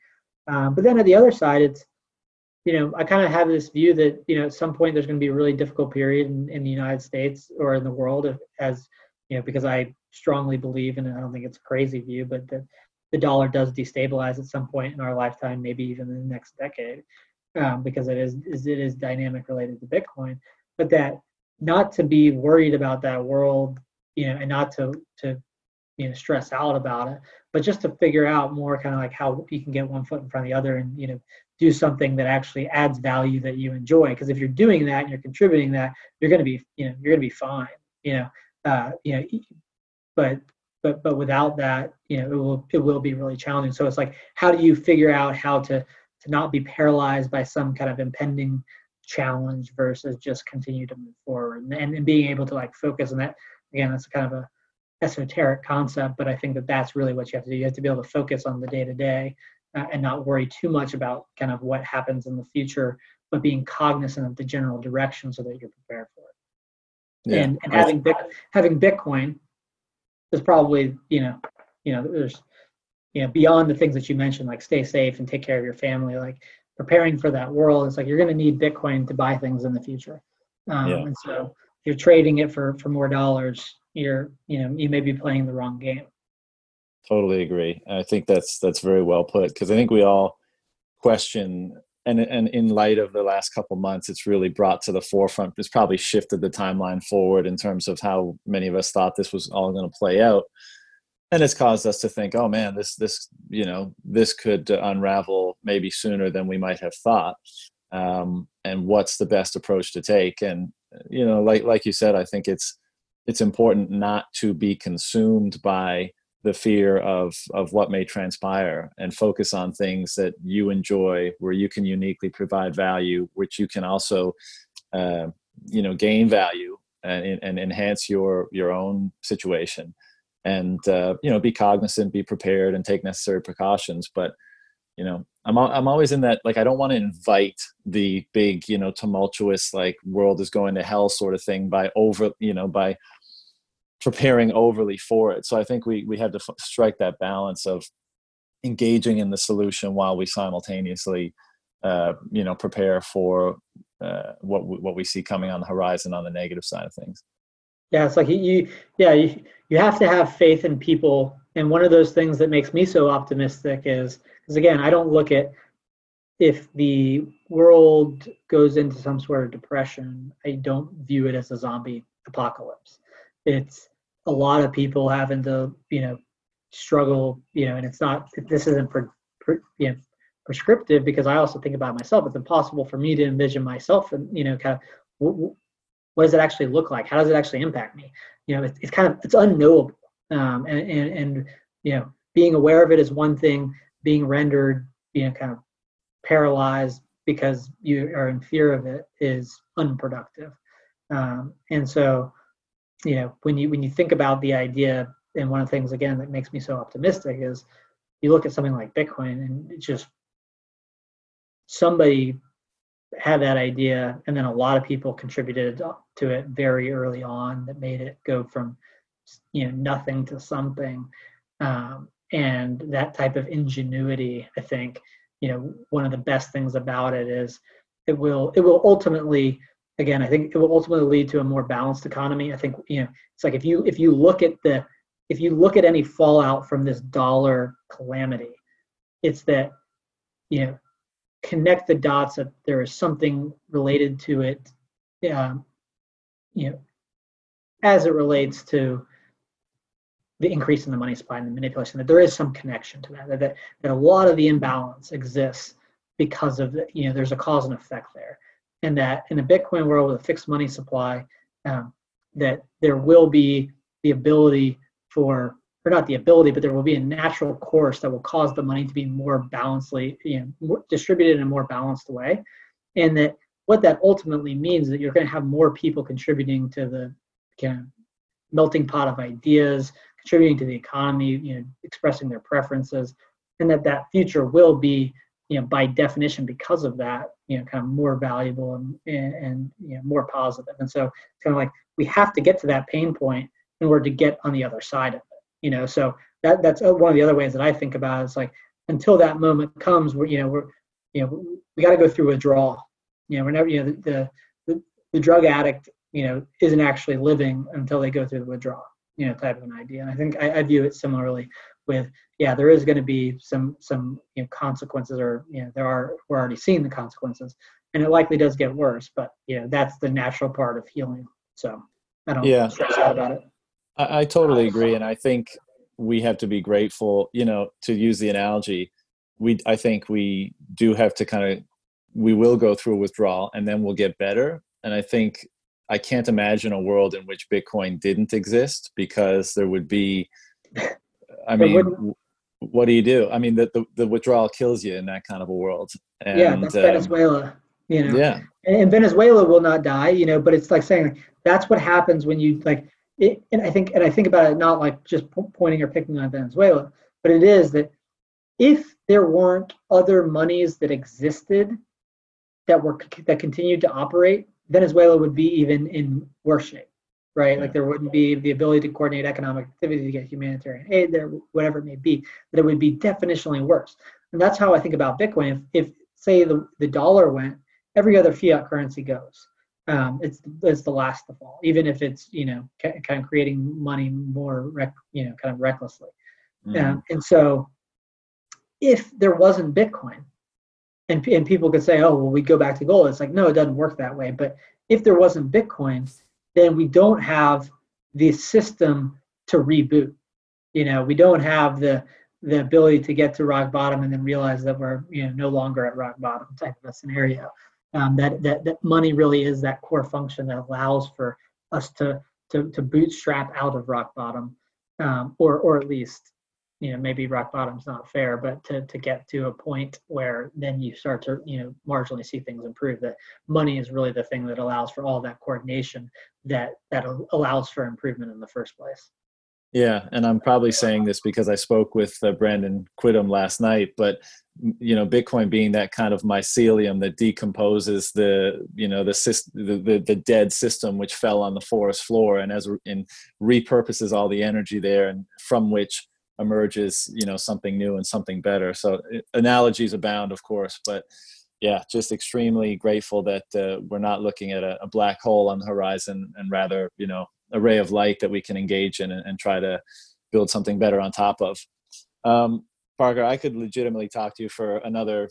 Um, but then at the other side, it's, you know, I kind of have this view that, you know, at some point there's going to be a really difficult period in, in the United States or in the world as, you know, because I strongly believe, and I don't think it's a crazy view, but that the dollar does destabilize at some point in our lifetime, maybe even in the next decade, um, because it is, is it is dynamic related to Bitcoin. But that not to be worried about that world, you know, and not to to you know stress out about it, but just to figure out more kind of like how you can get one foot in front of the other and you know do something that actually adds value that you enjoy. Because if you're doing that and you're contributing that, you're going to be you know you're going to be fine. You know, uh, you know, but but but without that, you know, it will it will be really challenging. So it's like, how do you figure out how to to not be paralyzed by some kind of impending challenge versus just continue to move forward and, and, and being able to like focus on that again that's kind of a esoteric concept but i think that that's really what you have to do you have to be able to focus on the day to day and not worry too much about kind of what happens in the future but being cognizant of the general direction so that you're prepared for it yeah. and, and having having bitcoin is probably you know you know there's you know beyond the things that you mentioned like stay safe and take care of your family like preparing for that world it's like you're going to need bitcoin to buy things in the future. Um, yeah. and so if you're trading it for for more dollars you're you know you may be playing the wrong game. Totally agree. I think that's that's very well put because i think we all question and and in light of the last couple months it's really brought to the forefront it's probably shifted the timeline forward in terms of how many of us thought this was all going to play out and it's caused us to think oh man this this you know this could unravel maybe sooner than we might have thought. Um, and what's the best approach to take? And you know like like you said i think it's it's important not to be consumed by the fear of of what may transpire and focus on things that you enjoy where you can uniquely provide value which you can also uh, you know gain value and, and enhance your your own situation and uh, you know be cognizant be prepared and take necessary precautions but you know i'm i'm always in that like i don't want to invite the big you know tumultuous like world is going to hell sort of thing by over you know by preparing overly for it. So I think we we had to f- strike that balance of engaging in the solution while we simultaneously, uh, you know, prepare for uh, what what we see coming on the horizon on the negative side of things. Yeah, it's like you, yeah, you, you have to have faith in people. And one of those things that makes me so optimistic is, because again, I don't look at if the world goes into some sort of depression, I don't view it as a zombie apocalypse it's a lot of people having to you know struggle you know and it's not this isn't for, for you know prescriptive because i also think about myself it's impossible for me to envision myself and you know kind of what, does it actually look like? How does it actually impact me? You know it's, it's kind of it's unknowable. Um, and, and and you know being aware of it is one thing being rendered you know kind of paralyzed because you are in fear of it is unproductive. Um, and so you know when you when you think about the idea and one of the things again that makes me so optimistic is you look at something like bitcoin and it's just somebody had that idea and then a lot of people contributed to it very early on that made it go from you know nothing to something um, and that type of ingenuity i think you know one of the best things about it is it will it will ultimately again, I think it will ultimately lead to a more balanced economy. I think you know it's like if you if you look at the if you look at any fallout from this dollar calamity, it's that you know connect the dots that there is something related to it, um, you know, as it relates to the increase in the money supply and the manipulation. That there is some connection to that. That that, that a lot of the imbalance exists because of the, you know there's a cause and effect there and that in a Bitcoin world with a fixed money supply, um, that there will be the ability for, or not the ability, but there will be a natural course that will cause the money to be more balancedly, you know, more distributed in a more balanced way, and that what that ultimately means is that you're going to have more people contributing to the kind of melting pot of ideas, contributing to the economy, you know, expressing their preferences, and that that future will be you know, by definition, because of that, you know, kind of more valuable and, and, and you know, more positive. And so it's kind of like we have to get to that pain point in order to get on the other side of it. You know, so that that's uh, one of the other ways that I think about it. It's like until that moment comes, where you know we're you know we got to go through withdrawal. You know, whenever you know the, the the drug addict you know isn't actually living until they go through the withdrawal. You know, type of an idea. And I think I, I view it similarly with yeah there is going to be some some you know consequences or you know there are we're already seeing the consequences and it likely does get worse but you know that's the natural part of healing so i don't yeah stress out about it I, I totally agree and i think we have to be grateful you know to use the analogy we i think we do have to kind of we will go through a withdrawal and then we'll get better and i think i can't imagine a world in which bitcoin didn't exist because there would be I mean, what do you do? I mean, the, the, the, withdrawal kills you in that kind of a world. And, yeah, that's um, Venezuela. You know, yeah, and, Venezuela will not die. You know, but it's like saying that's what happens when you like. It, and I think, and I think about it not like just pointing or picking on Venezuela, but it is that if there weren't other monies that existed that were that continued to operate, Venezuela would be even in worse shape. right? Yeah. Like there wouldn't be the ability to coordinate economic activity to get humanitarian aid there, whatever it may be, that it would be definitionally worse. And that's how I think about Bitcoin. If, if say the, the dollar went, every other fiat currency goes. Um, it's it's the last to fall, even if it's you know kind of creating money more rec- you know kind of recklessly. Mm. Um, and so, if there wasn't Bitcoin, and and people could say, oh well, we go back to gold. It's like no, it doesn't work that way. But if there wasn't Bitcoin, then we don't have the system to reboot. You know, we don't have the the ability to get to rock bottom and then realize that we're you know no longer at rock bottom type of a scenario. Um, that, that that money really is that core function that allows for us to to, to bootstrap out of rock bottom, um, or or at least you know maybe rock bottom's not fair, but to to get to a point where then you start to you know marginally see things improve. That money is really the thing that allows for all that coordination that that allows for improvement in the first place. Yeah, and I'm probably saying this because I spoke with uh, Brandon Quittem last night, but you know, Bitcoin being that kind of mycelium that decomposes the you know the the, the, dead system which fell on the forest floor and as and repurposes all the energy there and from which emerges you know something new and something better. So analogies abound, of course, but yeah, just extremely grateful that uh, we're not looking at a, a, black hole on the horizon and rather, you know, a ray of light that we can engage in and, and try to build something better on top of. Um, Parker, I could legitimately talk to you for another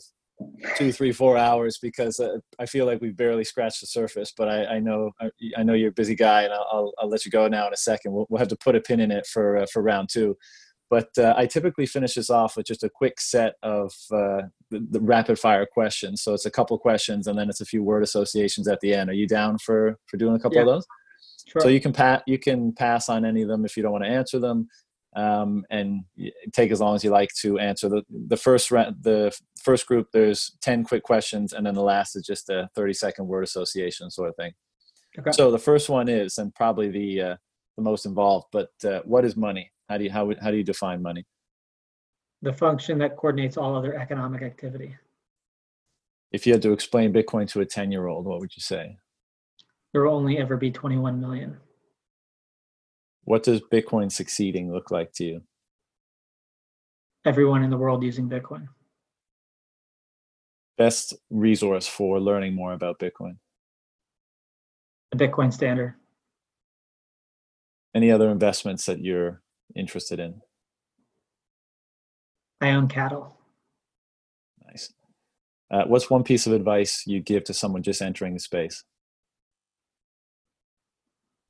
two, three, four hours because uh, I feel like we've barely scratched the surface. But I, I know I, I, know you're a busy guy, and I'll, I'll, let you go now in a second. We'll, we'll have to put a pin in it for uh, for round two. But uh, I typically finish this off with just a quick set of uh, the, the, rapid fire questions. So it's a couple questions, and then it's a few word associations at the end. Are you down for for doing a couple yeah. of those? So you can pat you can pass on any of them if you don't want to answer them, um, and take as long as you like to answer the the first the first group. There's ten quick questions, and then the last is just a thirty second word association sort of thing. Okay. So the first one is, and probably the uh, the most involved, but uh, what is money? How do you how how do you define money? The function that coordinates all other economic activity. If you had to explain Bitcoin to a ten year old, what would you say? There will only ever be 21 million. What does Bitcoin succeeding look like to you? Everyone in the world using Bitcoin. Best resource for learning more about Bitcoin? The Bitcoin standard. Any other investments that you're interested in? I own cattle. Nice. Uh, what's one piece of advice you give to someone just entering the space?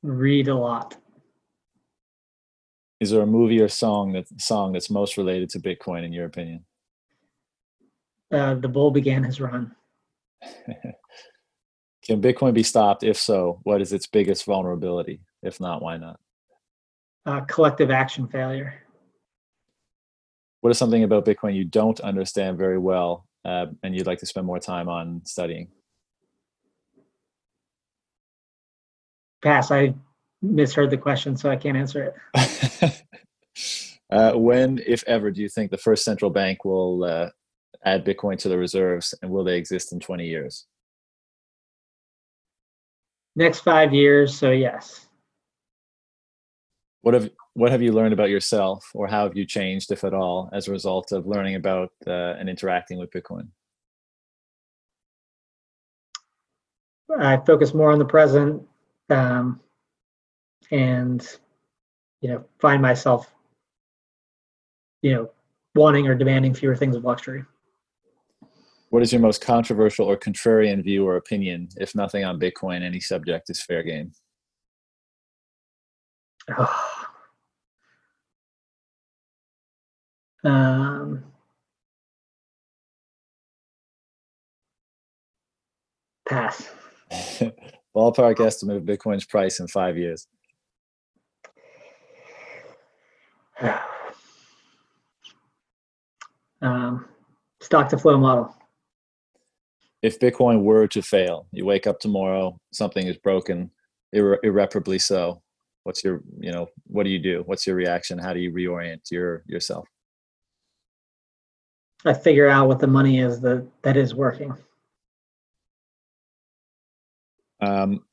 Read a lot. Is there a movie or song that song that's most related to Bitcoin in your opinion? Uh, the bull began his run. Can Bitcoin be stopped? If so, what is its biggest vulnerability? If not, why not? Uh, collective action failure. What is something about Bitcoin you don't understand very well uh, and you'd like to spend more time on studying? Pass. I misheard the question, so I can't answer it. uh, when, if ever, do you think the first central bank will uh, add Bitcoin to the reserves, and will they exist in 20 years? Next five years, so yes. What have what have you learned about yourself, or how have you changed, if at all, as a result of learning about uh, and interacting with Bitcoin? I focus more on the present, um, and you know find myself you know wanting or demanding fewer things of luxury. What is your most controversial or contrarian view or opinion? If nothing on bitcoin any subject is fair game. Oh. um, pass Ballpark estimate of Bitcoin's price in five years. Um, stock to flow model. If Bitcoin were to fail, you wake up tomorrow, something is broken, irre- irreparably so. What's your, you know, what do you do? What's your reaction? How do you reorient your yourself? I figure out what the money is that that is working. Um,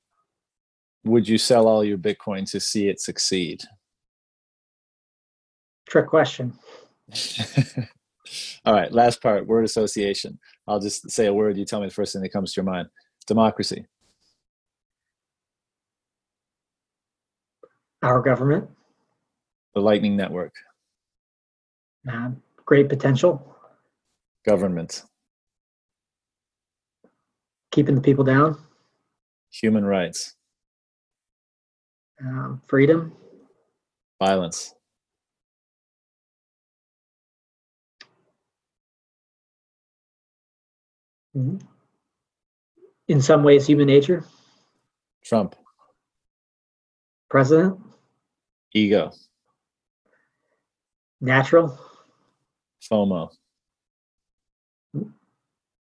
would you sell all your Bitcoin to see it succeed? Trick question. all right, last part word association. I'll just say a word. You tell me the first thing that comes to your mind democracy. Our government. The Lightning Network. Uh, great potential. Government. Keeping the people down. Human rights. Um, freedom. Violence. Mm-hmm. In some ways, human nature. Trump. President. Ego. Natural. FOMO.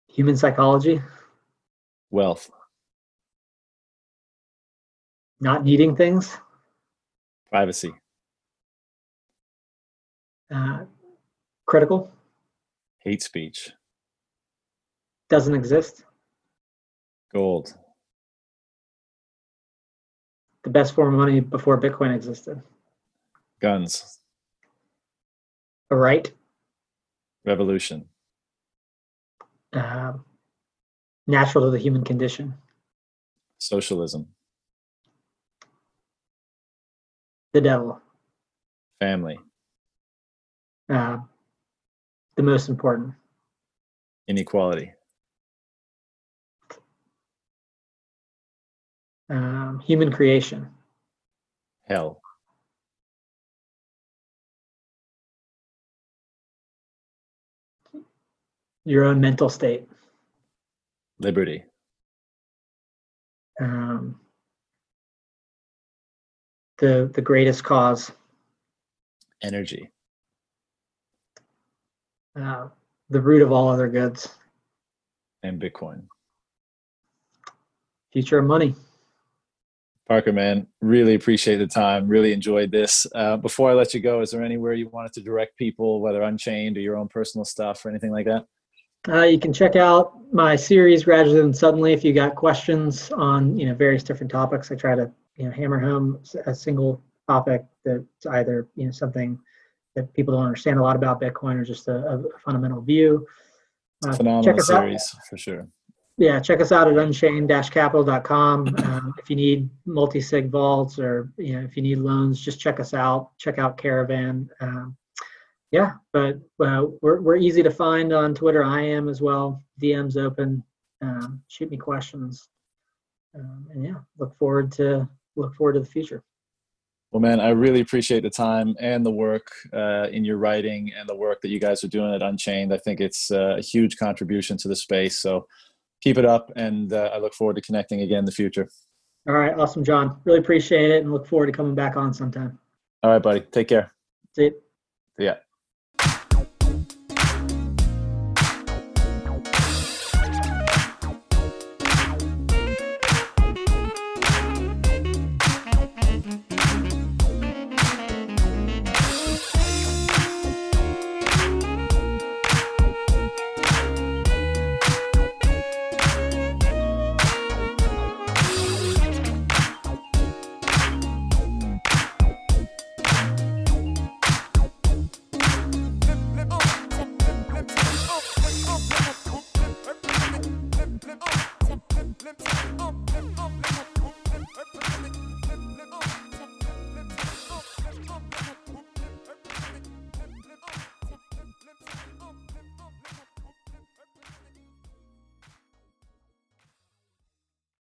Human psychology. Wealth. Not needing things. Privacy. Uh, critical. Hate speech. Doesn't exist. Gold. The best form of money before Bitcoin existed. Guns. A right. Revolution. Uh, natural to the human condition. Socialism. The devil. Family. Uh, the most important. Inequality. Um, human creation. Hell. Your own mental state. Liberty. Um, the the greatest cause. Energy. Uh, the root of all other goods. And Bitcoin. Future of money. Parker, man, really appreciate the time. Really enjoyed this. Uh, before I let you go, is there anywhere you wanted to direct people, whether Unchained or your own personal stuff or anything like that? Uh, you can check out my series gradually and suddenly if you got questions on you know various different topics. I try to you know hammer home a single topic that's either you know something that people don't understand a lot about Bitcoin or just a, a fundamental view. Uh, Phenomenal series out. for sure. Yeah, check us out at unchained-capital.com. Um, if you need multi-sig vaults or you know if you need loans, just check us out. Check out Caravan. Um, yeah, but uh, we're we're easy to find on Twitter. I am as well. DMs open. Um, shoot me questions. Um, and yeah, look forward to look forward to the future. Well, man, I really appreciate the time and the work uh, in your writing and the work that you guys are doing at Unchained. I think it's uh, a huge contribution to the space. So keep it up, and uh, I look forward to connecting again in the future. All right, awesome, John. Really appreciate it, and look forward to coming back on sometime. All right, buddy. Take care. See you. Yeah.